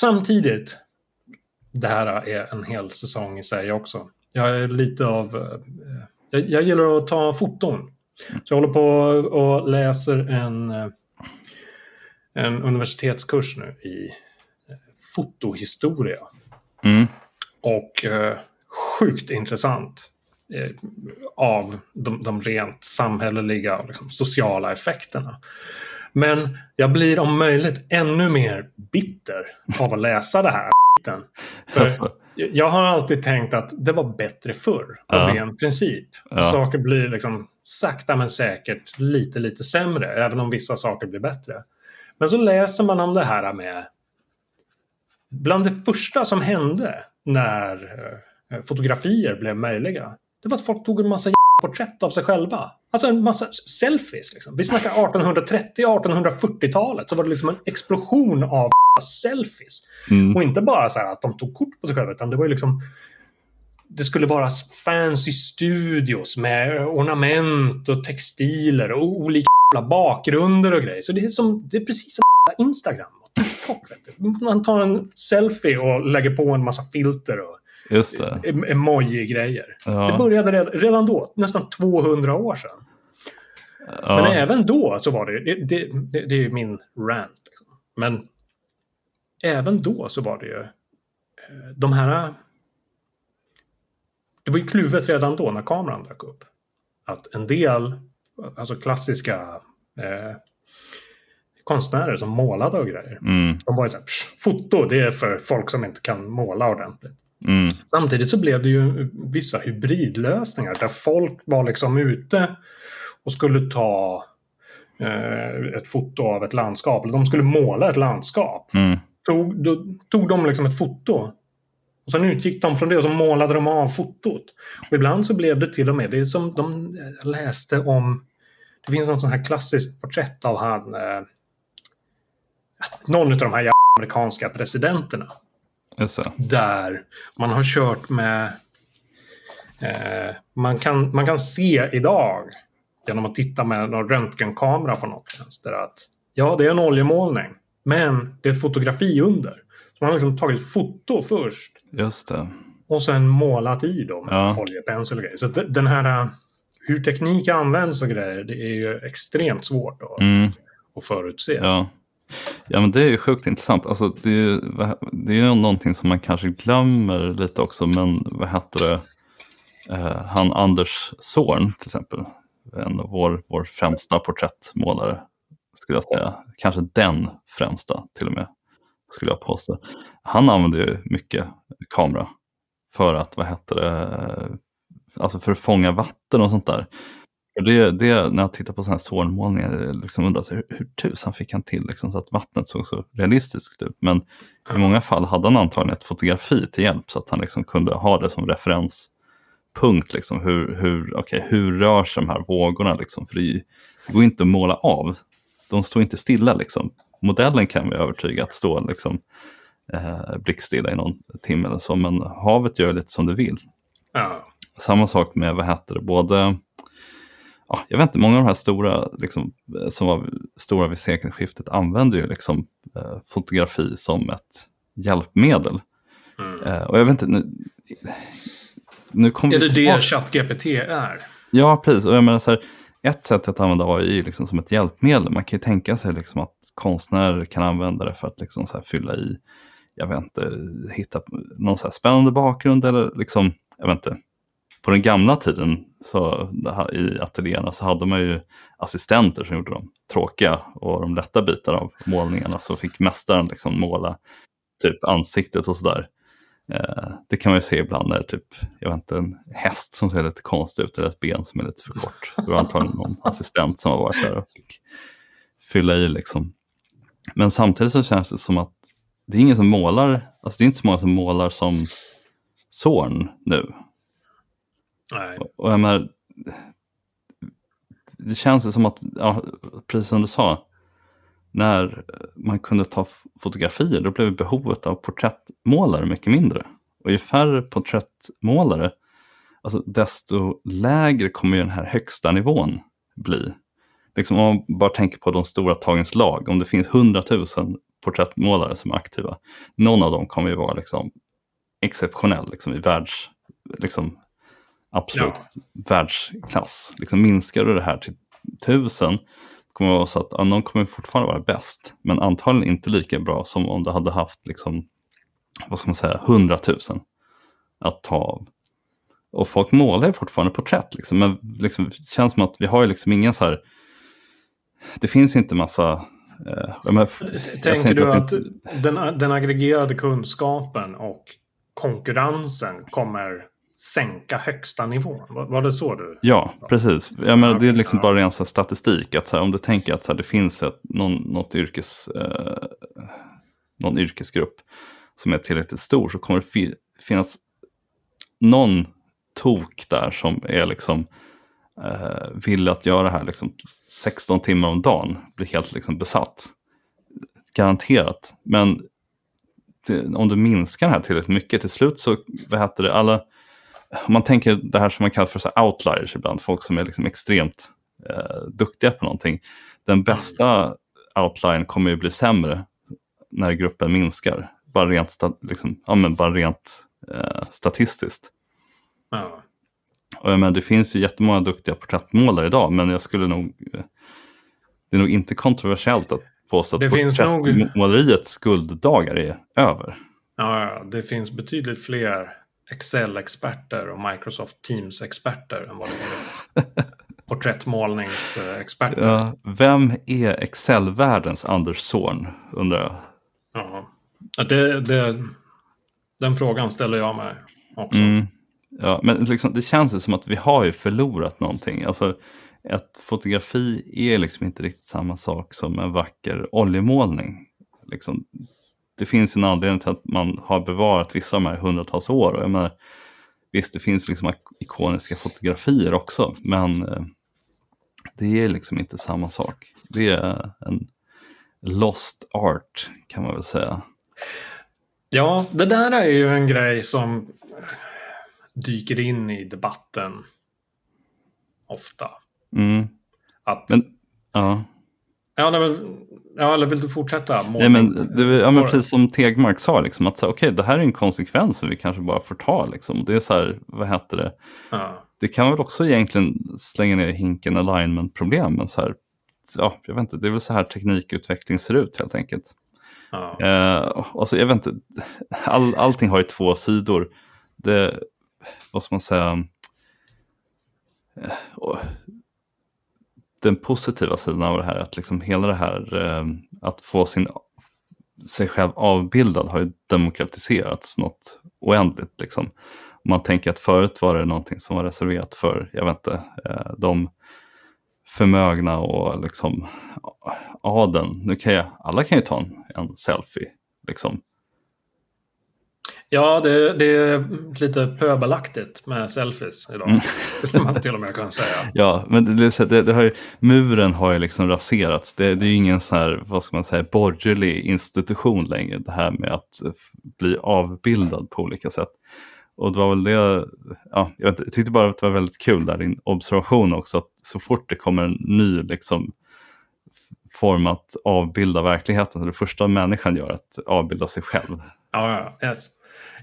Speaker 2: Samtidigt, det här är en hel säsong i sig också. Jag är lite av... eh, Jag, jag gillar att ta foton. Så jag håller på och läser en, eh, en universitetskurs nu i eh, fotohistoria.
Speaker 1: Mm.
Speaker 2: Och eh, sjukt intressant eh, av de, de rent samhälleliga och liksom, sociala effekterna. Men jag blir om möjligt ännu mer bitter av att läsa det här För
Speaker 1: Alltså,
Speaker 2: jag har alltid tänkt att det var bättre förr, av
Speaker 1: Ja.
Speaker 2: ren princip.
Speaker 1: Ja.
Speaker 2: Saker blir liksom sakta men säkert lite, lite sämre, även om vissa saker blir bättre. Men så läser man om det här med... Bland det första som hände när eh, fotografier blev möjliga, det var att folk tog en massa porträtt av sig själva. Alltså en massa selfies. Liksom. Vi snackar 1830-1840-talet så var det liksom en explosion av selfies.
Speaker 1: mm.
Speaker 2: Och inte bara så att de tog kort på sig själva, utan det var ju liksom... Det skulle vara fancy studios med ornament och textiler och olika bakgrunder och grejer. Så det är, som, det är precis som Instagram och TikTok. Man tar en selfie och lägger på en massa filter och
Speaker 1: Just det.
Speaker 2: em- emoji-grejer. Det
Speaker 1: Ja.
Speaker 2: började red- redan då, nästan 200 år sedan. Men
Speaker 1: Ja.
Speaker 2: även då så var det, det, det, det, det är ju min rant. Liksom. Men även då så var det ju eh, de här... Det var ju kluvet redan då när kameran dök upp. Att en del, alltså klassiska eh, konstnärer som målade och grejer.
Speaker 1: Mm.
Speaker 2: De var ju så här, "Pff, foto det är för folk som inte kan måla ordentligt.
Speaker 1: Mm.
Speaker 2: Samtidigt så blev det ju vissa hybridlösningar där folk var liksom ute och skulle ta eh, ett foto av ett landskap. Eller de skulle måla ett landskap.
Speaker 1: Mm.
Speaker 2: Tog, då, tog de liksom ett foto. Och sen utgick de från det och så målade de av fotot. Och ibland så blev det till och med, det är som de läste om, det finns något sånt här klassiskt porträtt av han, eh, någon av de här amerikanska presidenterna. Där man har kört med... Eh, man, kan, man kan se idag genom att titta med någon röntgenkamera på något vänster att ja, det är en oljemålning, men det är ett fotografi under. Så man har liksom tagit foto först
Speaker 1: Just det.
Speaker 2: och sen målat i dem med
Speaker 1: Ja.
Speaker 2: oljepensel och grejer. Så den här... eh, Hur teknik används och grejer, det är ju extremt svårt att,
Speaker 1: Mm.
Speaker 2: att förutse.
Speaker 1: Ja ja, men det är ju sjukt intressant. Alltså, det, är ju, det är någonting som man kanske glömmer lite också, men vad heter det? Eh, han Anders Zorn till exempel, en av vår, vår främsta porträttmålare, skulle jag säga. Kanske den främsta till och med, skulle jag påstå. Han använder ju mycket kamera för att, vad heter det, alltså för att fånga vatten och sånt där. För det, det, när jag tittar på sådana här Zorn-målningar, liksom undrar jag, hur, hur tusan fick han till liksom, så att vattnet såg så realistiskt ut? Men i många fall hade han antagligen ett fotografi till hjälp så att han liksom kunde ha det som referenspunkt. Liksom, hur, hur, okay, hur rör sig de här vågorna? Liksom? För det det går inte att måla av. De står inte stilla liksom. Modellen kan vi övertyga att stå liksom, eh, blickstilla i någon timme eller så, men havet gör lite som det vill.
Speaker 2: Ja.
Speaker 1: Samma sak med, vad heter det, både ja, jag vet inte, många av de här stora, liksom, som var stora vid sekelskiftet använder ju liksom, eh, fotografi som ett hjälpmedel.
Speaker 2: Mm.
Speaker 1: Eh, och jag vet inte, nu, nu kommer
Speaker 2: Är det det ChatGPT är?
Speaker 1: Ja, precis. Och jag menar så här, ett sätt att använda AI liksom som ett hjälpmedel. Man kan ju tänka sig liksom att konstnärer kan använda det för att liksom så fylla i, jag vet inte, hitta någon så här spännande bakgrund eller liksom, jag vet inte. På den gamla tiden så, i ateljéerna så hade man ju assistenter som gjorde de tråkiga och de lätta bitarna av målningarna. Så fick mästaren liksom måla typ ansiktet och sådär. Eh, det kan man ju se ibland när typ, jag vet inte, en häst som ser lite konstig ut eller ett ben som är lite för kort. Det var antagligen någon *laughs* assistent som har varit där och fick fylla i liksom. Men samtidigt så känns det som att det är ingen som målar, alltså det är inte så många som målar som Zorn nu.
Speaker 2: Nej.
Speaker 1: Och- jag menar, det känns ju som att, ja, precis som du sa, när man kunde ta fotografier då blev behovet av porträttmålare mycket mindre. Och ju färre porträttmålare, alltså desto lägre kommer ju den här högsta nivån bli. Liksom om man bara tänker på de stora tagens lag, om det finns 100 000 porträttmålare som är aktiva, någon av dem kommer ju vara liksom exceptionell liksom i världs, liksom absolut världsklass. Liksom minskar du det här till tusen kommer det vara så att ja, någon kommer fortfarande vara bäst, men antagligen inte lika bra som om du hade haft liksom, vad ska man säga, hundratusen att ta av. Och folk målar ju fortfarande porträtt, liksom, men liksom, det känns som att vi har ju liksom ingen så här, det finns inte massa eh, säger
Speaker 2: Tänker du att
Speaker 1: inte-
Speaker 2: den, den aggregerade kunskapen och konkurrensen kommer sänka högsta nivån? Var, var det så du?
Speaker 1: Ja, precis. Jag menar, det är liksom
Speaker 2: Ja.
Speaker 1: bara ren statistik. Att så här, om du tänker att så här, det finns ett, någon, något yrkes, eh, någon yrkesgrupp som är tillräckligt stor så kommer det fi- finnas någon tok där som är liksom eh, vill att göra det här liksom 16 timmar om dagen, blir helt liksom besatt. Garanterat. Men det, om du minskar det här tillräckligt mycket, till slut så, vad heter det, alla, om man tänker det här som man kallar för så outliers ibland, folk som är liksom extremt eh, duktiga på någonting. Den bästa outliern kommer ju bli sämre när gruppen minskar. Bara rent, liksom, ja, men bara rent eh, statistiskt.
Speaker 2: Ja.
Speaker 1: Och jag menar, det finns ju jättemånga duktiga porträttmålare idag, men jag skulle nog... eh, Det är nog inte kontroversiellt att påstå
Speaker 2: Det
Speaker 1: att
Speaker 2: finns nog-
Speaker 1: porträttmåleriets gulddagar är över.
Speaker 2: Ja, det finns betydligt fler Excel-experter och Microsoft Teams-experter än vad det finns *laughs* porträttmålningsexperter.
Speaker 1: Ja, vem är Excel-världens Anders Zorn, undrar jag.
Speaker 2: Ja. Det, det, den frågan ställer jag mig också.
Speaker 1: Mm. Ja, men liksom, det känns ju som att vi har ju förlorat någonting. Alltså, ett fotografi är liksom inte riktigt samma sak som en vacker oljemålning. Liksom, det finns en anledning till att man har bevarat vissa av de här hundratals år. Och jag menar, visst, det finns liksom ikoniska fotografier också, men eh, det är liksom inte samma sak. Det är en lost art, kan man väl säga.
Speaker 2: Ja, det där är ju en grej som dyker in i debatten ofta.
Speaker 1: Mm.
Speaker 2: Att,
Speaker 1: Men, ja.
Speaker 2: Ja, nej, men, ja, eller vill du fortsätta?
Speaker 1: Nej, men, det, ja, men precis som Tegmark sa, liksom, att så, okay, det här är en konsekvens som vi kanske bara får ta. Liksom. Det är så här, vad heter det?
Speaker 2: Ja.
Speaker 1: Det kan väl också egentligen slänga ner i hinken alignment-problem, men så här, ja, jag vet inte, det är väl så här teknikutveckling ser ut helt enkelt.
Speaker 2: Ja.
Speaker 1: Eh, alltså, jag vet inte, all, allting har ju två sidor. Det, vad ska man säga? Eh, den positiva sidan av det här, att liksom hela det här eh, att få sin, sig själv avbildad har ju demokratiserats något oändligt. Liksom. Man tänker att förut var det någonting som var reserverat för, jag vet inte, eh, de förmögna och liksom adeln. Nu kan jag, alla kan ju ta en, en selfie. Liksom.
Speaker 2: Ja, det, det är lite pöbelaktigt med selfies idag.
Speaker 1: Mm.
Speaker 2: Skulle man till och med kunna säga. *laughs*
Speaker 1: Ja, men det, det, det har ju, muren har ju liksom raserats. Det, det är ju ingen så här, vad ska man säga, borgerlig institution längre. Det här med att bli avbildad på olika sätt. Och det var väl det, ja, jag, tyckte bara att det var väldigt kul där, din observation också, att så fort det kommer en ny liksom, form att avbilda verkligheten, så det första människan gör är att avbilda sig själv.
Speaker 2: Ja, ja, yes.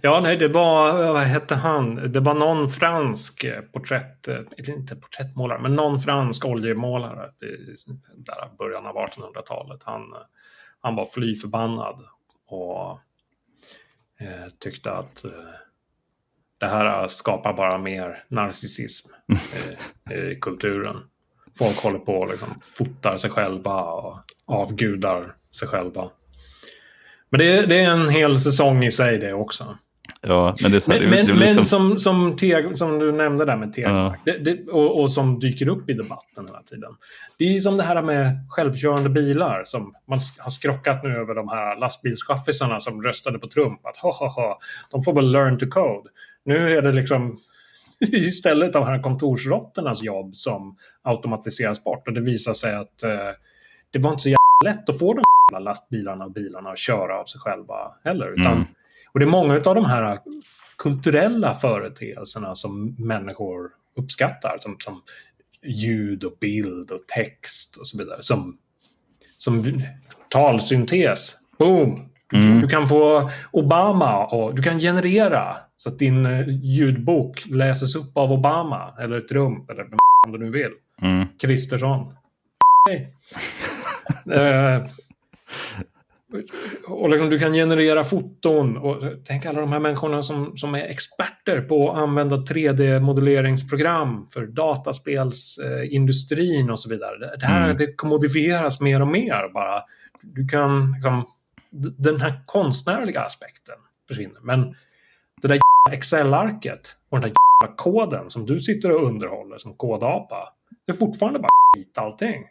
Speaker 2: ja nej, det var, vad hette han? Det var någon fransk porträtt, eller inte porträttmålare, men någon fransk oljemålare i där början av 1800-talet. Han, han var fly förbannad och eh, tyckte att eh, det här skapar bara mer narcissism i, i kulturen. Folk håller på och liksom fotar sig själva och avgudar sig själva. Men det är, det är en hel säsong i sig det också.
Speaker 1: Ja, men det är så här,
Speaker 2: Men,
Speaker 1: det,
Speaker 2: men,
Speaker 1: det liksom,
Speaker 2: men som, som, Teg, som du nämnde där med Tegmark,
Speaker 1: Ja.
Speaker 2: och, och som dyker upp i debatten hela tiden. Det är som det här med självkörande bilar som man har skrockat nu över de här lastbilschaffisarna som röstade på Trump. Att ha, ha, ha, de får väl learn to code. Nu är det liksom *laughs* istället de här kontorsråttornas jobb som automatiseras bort. Och det visar sig att eh, det var inte så jävla lätt att få de jävla lastbilarna och bilarna att köra av sig själva heller. Utan,
Speaker 1: Mm.
Speaker 2: Och det är många av de här kulturella företeelserna som människor uppskattar. Som, som ljud och bild och text och så vidare. Som, som talsyntes. Boom! Du,
Speaker 1: Mm.
Speaker 2: du kan få Obama och du kan generera så att din eh, ljudbok läses upp av Obama eller Trump eller vem du nu vill.
Speaker 1: mm,
Speaker 2: Kristersson. Hej. *laughs* eh, och liksom du kan generera foton. Och tänk alla de här människorna som, som är experter på att använda 3D-modelleringsprogram för dataspelsindustrin och så vidare. Det, det här
Speaker 1: Mm.
Speaker 2: det kommodifieras mer och mer bara. Du kan liksom, den här konstnärliga aspekten försvinner. Men det där Excel-arket och den där koden som du sitter och underhåller som kodapa. Det är fortfarande bara skit allting.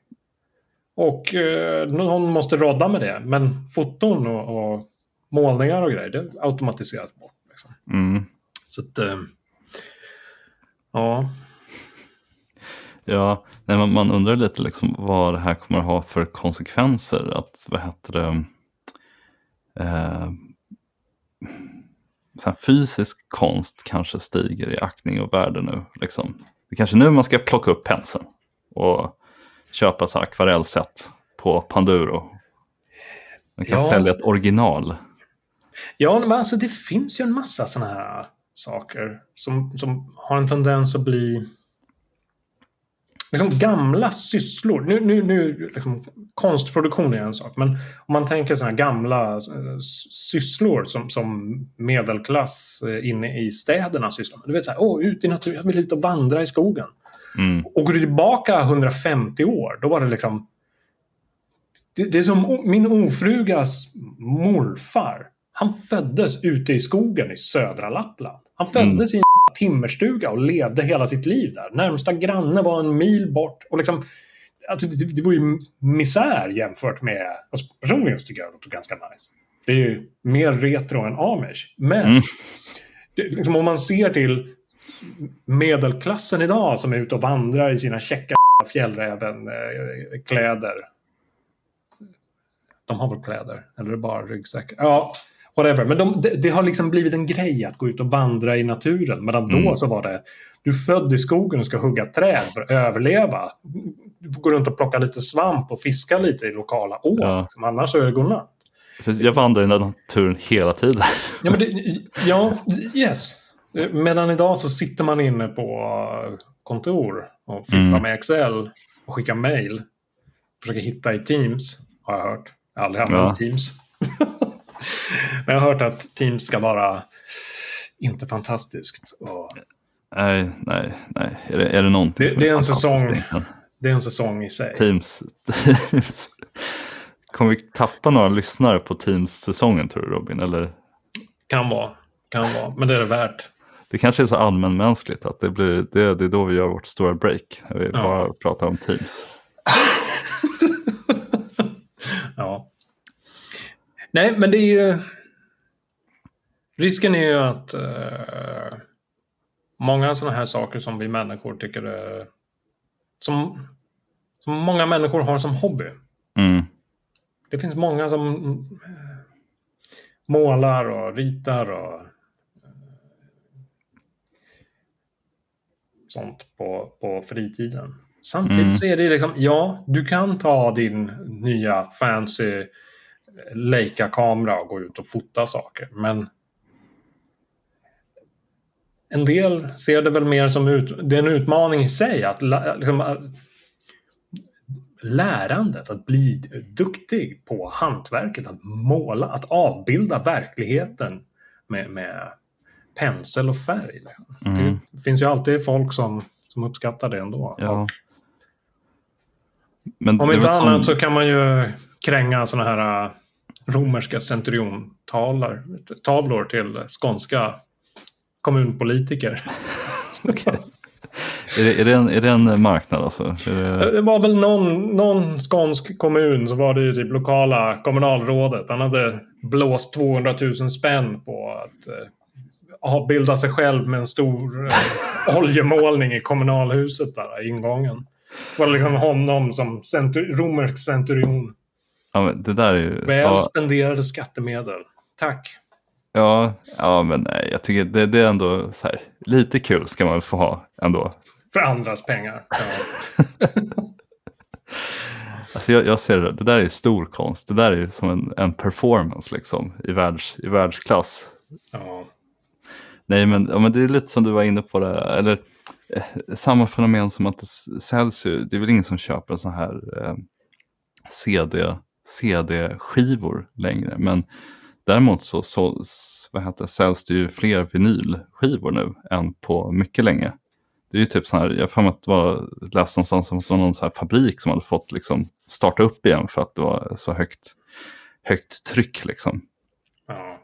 Speaker 2: Och eh, någon måste rodda med det. Men foton och, och målningar och grejer, det automatiseras bort. Liksom.
Speaker 1: mm.
Speaker 2: Så att, eh, ja.
Speaker 1: Ja, nej, man, man undrar lite liksom vad det här kommer att ha för konsekvenser. Att, vad heter det, eh, så fysisk konst kanske stiger i aktning och värde nu. Liksom. Det är kanske nu man ska plocka upp penseln och köpa så här akvarellsätt på Panduro. Man kan
Speaker 2: Ja.
Speaker 1: sälja ett original.
Speaker 2: Ja, men alltså det finns ju en massa sådana här saker som, som har en tendens att bli liksom gamla sysslor. Nu, nu, nu liksom, konstproduktion är en sak, men om man tänker sådana här gamla eh, sysslor som, som medelklass eh, inne i städerna sysslar med. Du vet så här, åh, ut i naturen, jag vill ut och vandra i skogen.
Speaker 1: Mm,
Speaker 2: Och går du tillbaka 150 år, då var det liksom... Det, det är som min ofrugas morfar. Han föddes ute i skogen i södra Lappland. Han föddes i en timmerstuga och levde hela sitt liv där. Närmsta granne var en mil bort. Och liksom, alltså, det, det var ju misär jämfört med... Alltså, personligen så tycker jag det låter ganska nice. Det är ju mer retro än amish. Men
Speaker 1: Mm.
Speaker 2: det, liksom, om man ser till medelklassen idag som är ute och vandrar i sina käcka fjällräven-kläder. De har väl kläder? Eller är det bara ryggsäckar? Ja, whatever. Men de, det, det har liksom blivit en grej att gå ut och vandra i naturen. Medan då
Speaker 1: Mm.
Speaker 2: så var det, du är född i skogen och ska hugga träd för att överleva. Du gå runt och plocka lite svamp och fiska lite i lokala åar.
Speaker 1: Ja.
Speaker 2: Liksom. Annars är det godnatt.
Speaker 1: Jag vandrar i naturen hela tiden.
Speaker 2: Ja, men det, ja, yes. Medan idag så sitter man inne på kontor och fippar
Speaker 1: Mm.
Speaker 2: med Excel och skickar mail. Försöker hitta i Teams, har jag hört. Jag har aldrig använt
Speaker 1: Ja.
Speaker 2: Teams. *laughs* *laughs* Men jag har hört att Teams ska vara inte fantastiskt. Och
Speaker 1: Nej, nej, nej. Är det, är det någonting
Speaker 2: Det-
Speaker 1: som
Speaker 2: det är en
Speaker 1: fantastiskt
Speaker 2: säsong. det är en säsong i sig.
Speaker 1: Teams. Teams. Kommer vi tappa några lyssnare på Teams-säsongen tror du Robin? Eller
Speaker 2: Kan vara. Kan vara. Men det är det värt.
Speaker 1: det kanske är så allmänmänskligt att det, blir, det, det är då vi gör vårt stora break. Vi
Speaker 2: Ja.
Speaker 1: bara pratar om Teams.
Speaker 2: Ja. Nej, men det är ju... risken är ju att eh, många sådana här saker som vi människor tycker är... Som, som många människor har som hobby.
Speaker 1: Mm.
Speaker 2: Det finns många som eh, målar och ritar och eh, sånt på, på fritiden. Samtidigt
Speaker 1: Mm.
Speaker 2: så är det liksom, ja, du kan ta din nya fancy Leica-kamera och gå ut och fota saker, men en del ser det väl mer som ut, det är en utmaning i sig att liksom, lärandet, att bli duktig på hantverket, att måla, att avbilda verkligheten med, med pensel och färg.
Speaker 1: Mm.
Speaker 2: Det finns ju alltid folk som, som uppskattar det ändå.
Speaker 1: Ja. Men
Speaker 2: Om inte
Speaker 1: väl som-
Speaker 2: annat så kan man ju kränga sådana här äh, romerska centuriontavlor tavlor till skånska kommunpolitiker. *laughs*
Speaker 1: Är det, är, det en, är det en marknad alltså? Det,
Speaker 2: Det var väl någon, någon skånsk kommun så var det ju typ lokala kommunalrådet. Han hade blåst 200 000 spänn på att eh, avbilda sig själv med en stor eh, *laughs* oljemålning i kommunalhuset där, i ingången. Det var liksom honom som centur, romersk centurion.
Speaker 1: Ja, men det där är ju...
Speaker 2: Väl
Speaker 1: Ja,
Speaker 2: spenderade skattemedel. Tack.
Speaker 1: ja, ja, men nej, jag tycker det, det är ändå så här, lite kul ska man väl få ha ändå.
Speaker 2: För andras pengar. Ja. *laughs*
Speaker 1: Alltså jag, jag ser det, det där är stor konst. Det där är som en, en performance liksom i, världs, i världsklass.
Speaker 2: Ja.
Speaker 1: Nej, men, ja, men det är lite som du var inne på där. Eller eh, samma fenomen som att det säljs ju. Det är väl ingen som köper så här eh, CD, CD-skivor längre. Men däremot så, så vad heter, säljs det ju fler vinylskivor nu än på mycket länge. Det är ju typ så här, jag har att var, läste någonstans om att det var någon så här fabrik som hade fått liksom starta upp igen för att det var så högt, högt tryck liksom.
Speaker 2: ja.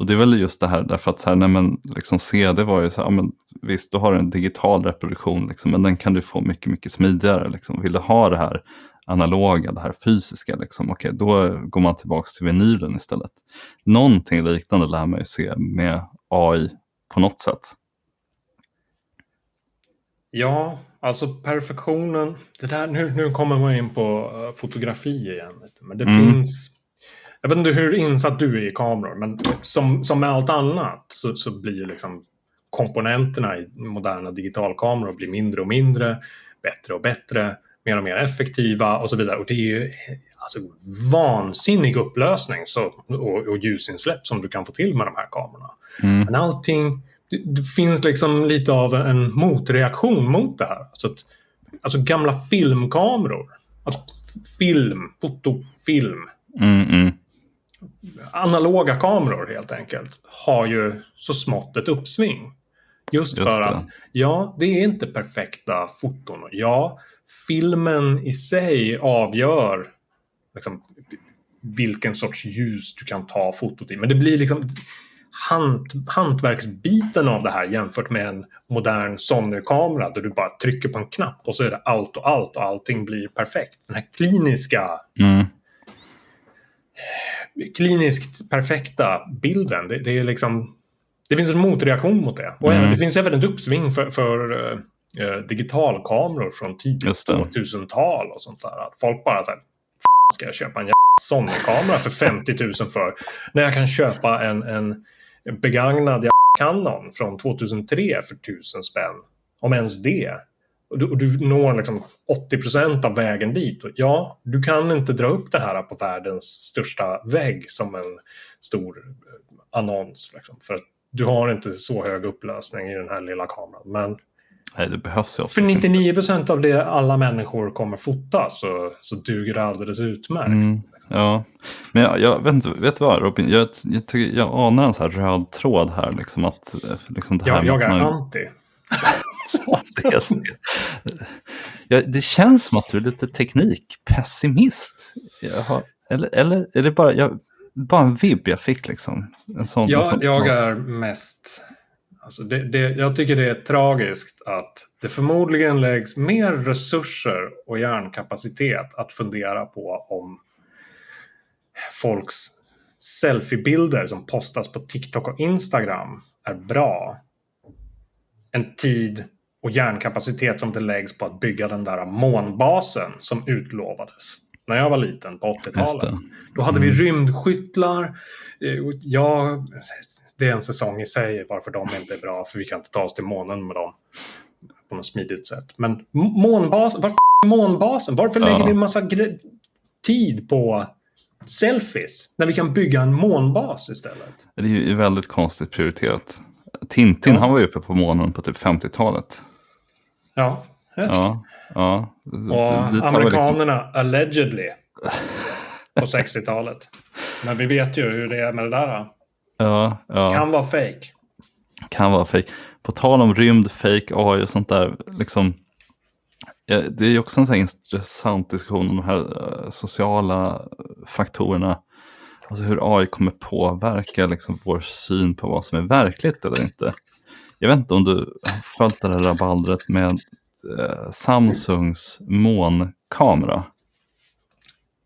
Speaker 1: Och det är väl just det här, därför att så här, nej, men, liksom CD var ju så här, ja, men, visst, du har en digital reproduktion, liksom, men den kan du få mycket, mycket smidigare. Liksom. Vill du ha det här analoga, det här fysiska, liksom, okej, då går man tillbaka till vinylen istället. Någonting liknande lär man ju se med AI på något sätt.
Speaker 2: Ja, alltså perfektionen. Det där, nu, nu kommer man in på eh, fotografi igen. Men det
Speaker 1: Mm.
Speaker 2: finns... Jag vet inte hur insatt du är i kameror, men som, som med allt annat så, så blir liksom komponenterna i moderna digitalkameror blir mindre och mindre, bättre och bättre, mer och mer effektiva och så vidare. Och det är ju alltså, vansinnig upplösning så, och, och ljusinsläpp som du kan få till med de här kamerorna.
Speaker 1: Mm.
Speaker 2: Men allting, det, det finns liksom lite av en motreaktion mot det här. Alltså, att, alltså gamla filmkameror. Alltså film, fotofilm.
Speaker 1: Mm, mm.
Speaker 2: Analoga kameror helt enkelt. Har ju så smått ett uppsving. Just,
Speaker 1: Just
Speaker 2: för
Speaker 1: det.
Speaker 2: att, ja, det är inte perfekta foton. Ja, filmen i sig avgör liksom, vilken sorts ljus du kan ta fotot i. Men det blir liksom hant, hantverksbiten av det här jämfört med en modern Sony-kamera där du bara trycker på en knapp och så är det allt och allt och allting blir perfekt. Den här kliniska,
Speaker 1: Mm.
Speaker 2: kliniskt perfekta bilden, det, det är liksom... Det finns en motreaktion mot det. Och
Speaker 1: Mm.
Speaker 2: det finns även ett uppsving för, för eh, digitalkameror från tidigt
Speaker 1: Just det.
Speaker 2: 2000-tal och sånt där. Att folk bara så här, ska jag köpa en jävla Sony-kamera för 50 000 för? När jag kan köpa en, en begagnad Canon från 2003 för 1000 spänn. Om ens det. Och du, och du når liksom 80% av vägen dit. Ja, du kan inte dra upp det här på världens största vägg som en stor eh, annons. Liksom, för att du har inte så hög upplösning i den här lilla kameran. Men
Speaker 1: Nej, det behövs ju
Speaker 2: för
Speaker 1: oftast inte.
Speaker 2: 99% av det alla människor kommer fota så, så duger det alldeles utmärkt.
Speaker 1: Mm, ja, men jag, jag vet inte, vet du vad Robin, jag, jag, tycker, jag anar en så här röd tråd här. Liksom att, liksom det, här
Speaker 2: Jag, jag är
Speaker 1: man-
Speaker 2: anti. *laughs*
Speaker 1: det, ja, det känns som att du är lite teknikpessimist. Jag har, eller, eller är det bara, jag, bara en vibb jag fick liksom? En sån, en
Speaker 2: Jag,
Speaker 1: sån,
Speaker 2: jag är mest... Alltså det, det, jag tycker det är tragiskt att det förmodligen läggs mer resurser och hjärnkapacitet att fundera på om folks selfiebilder som postas på TikTok och Instagram är bra. En tid och hjärnkapacitet som det läggs på att bygga den där månbasen som utlovades när jag var liten på 80-talet. Då hade vi rymdskyttlar. Eh, Ja, det är en säsong i sig varför de inte är bra, för vi kan inte ta oss till månen med dem på något smidigt sätt. Men månbas, varför månbasen? Varför lägger vi en massa tid på selfies när vi kan bygga en månbas istället?
Speaker 1: Det är ju väldigt konstigt prioriterat. Tintin,
Speaker 2: Ja.
Speaker 1: han var ju uppe på månen på typ 50-talet.
Speaker 2: Ja.
Speaker 1: Ja, ja.
Speaker 2: Och
Speaker 1: har vi liksom-
Speaker 2: amerikanerna allegedly på 60-talet. Men vi vet ju hur det är med det där.
Speaker 1: Ja, ja.
Speaker 2: Kan vara fake.
Speaker 1: kan vara fake. På tal om rymd, fake AI och sånt där. Liksom, det är ju också en sån intressant diskussion om de här eh, sociala faktorerna. Alltså hur AI kommer påverka liksom, vår syn på vad som är verkligt eller inte. Jag vet inte om du har följt det här rabaldret med eh, Samsungs månkamera.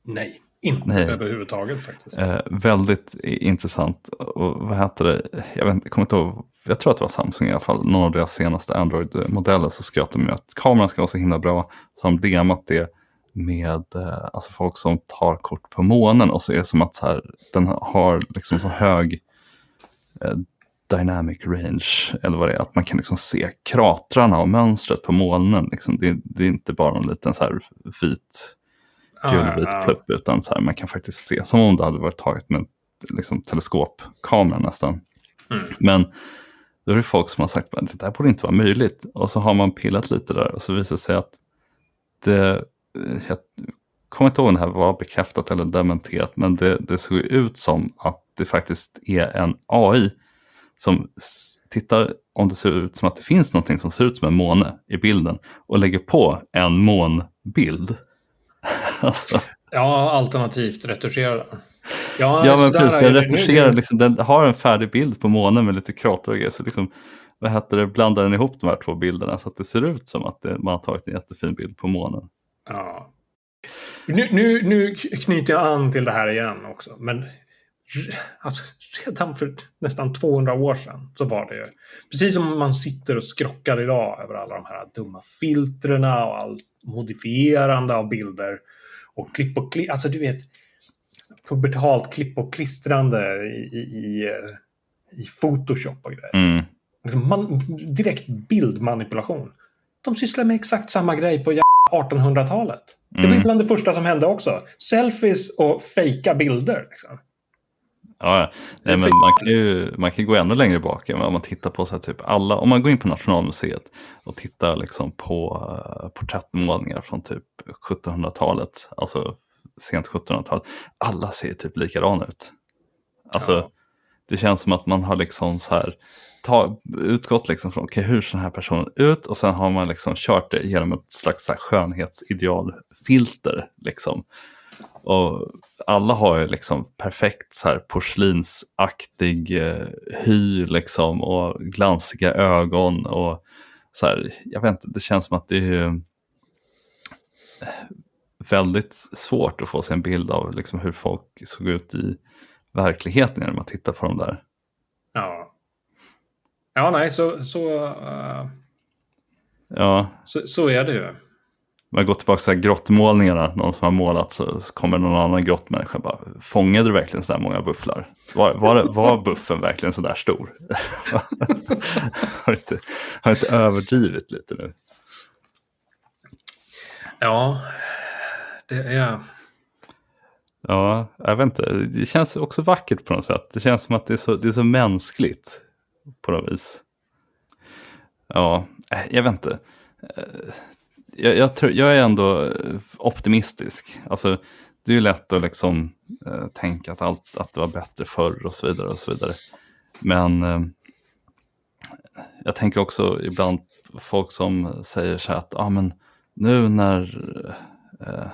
Speaker 2: Nej, inte
Speaker 1: Nej.
Speaker 2: överhuvudtaget faktiskt.
Speaker 1: Eh, väldigt intressant. Och vad heter det? Jag, vet, jag kommer inte ihåg. Jag tror att det var Samsung i alla fall. Någon av deras senaste Android-modeller så skröt de med att kameran ska vara så himla bra. Så har de demat det med eh, alltså folk som tar kort på månen. Och så är det som att så här, den har liksom så hög eh, dynamic range. Eller vad det är. Att man kan liksom se kratrarna och mönstret på molnen. Liksom. Det, det är inte bara en liten så här vit gulvit
Speaker 2: Ah,
Speaker 1: plupp, utan så här, man kan faktiskt se som om det hade varit taget med liksom, teleskopkamera nästan.
Speaker 2: Mm.
Speaker 1: Men då är det folk som har sagt att det där borde inte vara möjligt. Och så har man pillat lite där och så visar det sig att det, jag kommer inte ihåg om det här var bekräftat eller dementerat, men det, det såg ut som att det faktiskt är en AI som tittar om det ser ut som att det finns någonting som ser ut som en måne i bilden och lägger på en månbild. *laughs* alltså,
Speaker 2: Ja, alternativt retuschera den. Ja,
Speaker 1: ja, men precis. Den retuscherar, liksom, den har en färdig bild på månen med lite krater och grejer. Så liksom, vad heter det, blandar den ihop de här två bilderna så att det ser ut som att det, man har tagit en jättefin bild på månen.
Speaker 2: Ja. Nu, nu, nu knyter jag an till det här igen också. Men alltså, redan för nästan 200 år sedan så var det ju precis som man sitter och skrockar idag över alla de här dumma filtrerna och allt modifierande av bilder och klipp och klipp. Alltså du vet, pubertalt klipp och klistrande i, i, i, eh, i Photoshop och grejer.
Speaker 1: Mm.
Speaker 2: Man, direkt bildmanipulation. De sysslar med exakt samma grej på jä- 1800-talet. Det var
Speaker 1: Mm.
Speaker 2: bland det första som hände också. Selfies och fejka bilder. Liksom.
Speaker 1: Ja, ja. Nej, men man kan ju man kan gå ännu längre bak. Om man tittar på så typ alla, om man går in på Nationalmuseet och tittar liksom på uh, porträttmålningar från typ 1700-talet, alltså sent 1700-tal. Alla ser typ likadana ut. Alltså,
Speaker 2: Ja.
Speaker 1: det känns som att man har liksom så här ta, utgått liksom från okay, hur ser den här personen ut och sen har man liksom kört det genom ett slags skönhetsidealfilter. Liksom. Och alla har ju liksom perfekt så här porslinsaktig eh, hy liksom och glansiga ögon och så här, jag vet inte, det känns som att det är ju eh, väldigt svårt att få sig en bild av liksom hur folk såg ut i verkligheten när man tittar på dem där.
Speaker 2: Ja. Ja, nej, så, så, eh,
Speaker 1: Ja,
Speaker 2: så, så är det ju.
Speaker 1: Jag går tillbaka till grottmålningarna, någon som har målat så, så kommer någon annan grottmänniska bara, fångade du verkligen så där många bufflar? Var, var, var buffen verkligen så där stor? *laughs* har, inte, har inte överdrivit lite nu?
Speaker 2: Ja, det är...
Speaker 1: Ja, jag vet inte. Det känns också vackert på något sätt. Det känns som att det är så, det är så mänskligt på något vis. Ja, äh, jag vet inte. Jag, jag, tror, jag är ändå eh, optimistisk. Alltså, det är ju lätt att liksom eh, tänka att, allt, att det var bättre förr och så vidare. och så vidare. Men eh, jag tänker också ibland på folk som säger så här att ah, men nu när eh, eh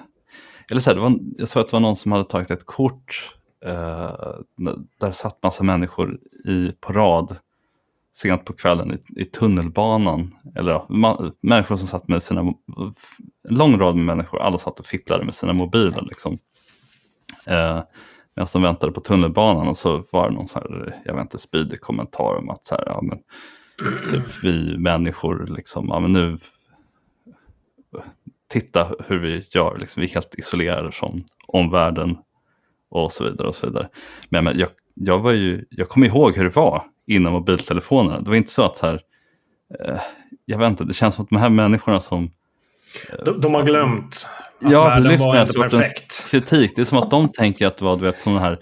Speaker 1: eller så här, det var, jag såg att det var någon som hade tagit ett kort eh, där satt massa människor i, på rad sent på kvällen i, i tunnelbanan. Eller ja, människor som satt med sina, en lång rad med människor, alla satt och fipplade med sina mobiler. Liksom. Eh, medan de väntade på tunnelbanan och så var det någon sån här, jag vet inte, spydig kommentar om att så här, ja men typ vi människor liksom, ja men nu titta hur vi gör, liksom, vi är helt isolerade från omvärlden och så vidare och så vidare. Men, men jag, jag var ju, jag kommer ihåg hur det var innan mobiltelefonerna. Det var inte så att så här, eh, jag vet inte, det känns som att de här människorna som
Speaker 2: de, de har glömt
Speaker 1: att ja, världen var inte perfekt. kritik. Det är som att de tänker att det var du vet, som den här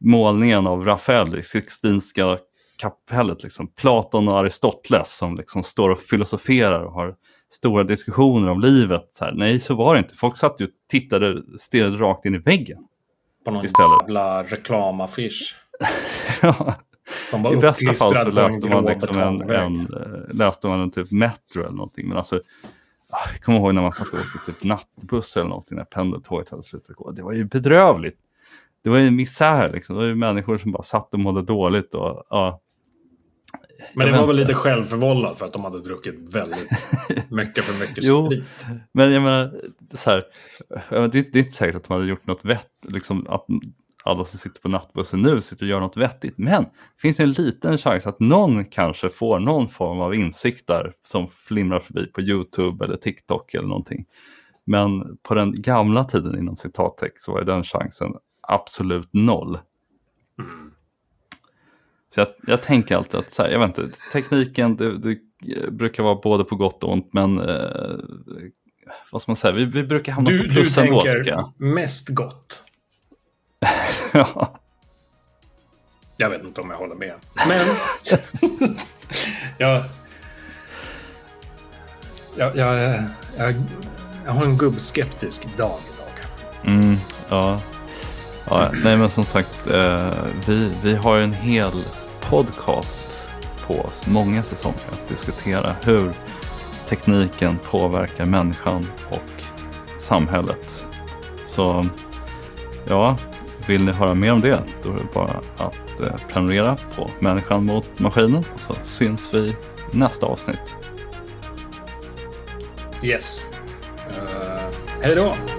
Speaker 1: målningen av Rafael Sixtinska kapellet. Liksom. Platon och Aristoteles som liksom står och filosoferar och har stora diskussioner om livet. Så här, nej, så var det inte. Folk satt ju och tittade, stirrade rakt in i väggen.
Speaker 2: På någon istället. jävla reklamaffisch. *laughs*
Speaker 1: I bästa fall så läste man, liksom en, en, eh, läste man en typ Metro eller någonting. Men alltså, ah, jag kommer ihåg när man satt och åkte typ nattbuss eller någonting när pendeltåget hade slutat gå. Det var ju bedrövligt. Det var ju en misär liksom. Det var ju människor som bara satt och mådde dåligt. Och, ja,
Speaker 2: men det var väl lite självförvållat för att de hade druckit väldigt *laughs* mycket för mycket jo, sprit.
Speaker 1: Men jag menar, så här, det, är, det är inte säkert att de hade gjort något vett, liksom att alla som sitter på nattbussen nu sitter och gör något vettigt. Men det finns en liten chans att någon kanske får någon form av insikt där som flimrar förbi på YouTube eller TikTok eller någonting. Men på den gamla tiden inom citattext så var den chansen absolut noll. Mm. Så jag, jag, tänker alltid att, så här, jag vet inte, tekniken det, det, brukar vara både på gott och ont, men eh, vad ska man säga, vi, vi brukar hamna du, på plus ändå. Du tänker
Speaker 2: mest gott. *laughs*
Speaker 1: ja.
Speaker 2: Jag vet inte om jag håller med. Men *laughs* jag, jag, jag, jag, jag har en gubbskeptisk dag idag.
Speaker 1: Mm, ja. ja. Nej men som sagt, eh, vi, vi har en hel podcast på oss, många säsonger, att diskutera hur tekniken påverkar människan och samhället. Så ja, vill ni höra mer om det, då är det bara att eh, prenumerera på Människan mot maskinen och så syns vi i nästa avsnitt.
Speaker 2: Yes. Uh, hej då!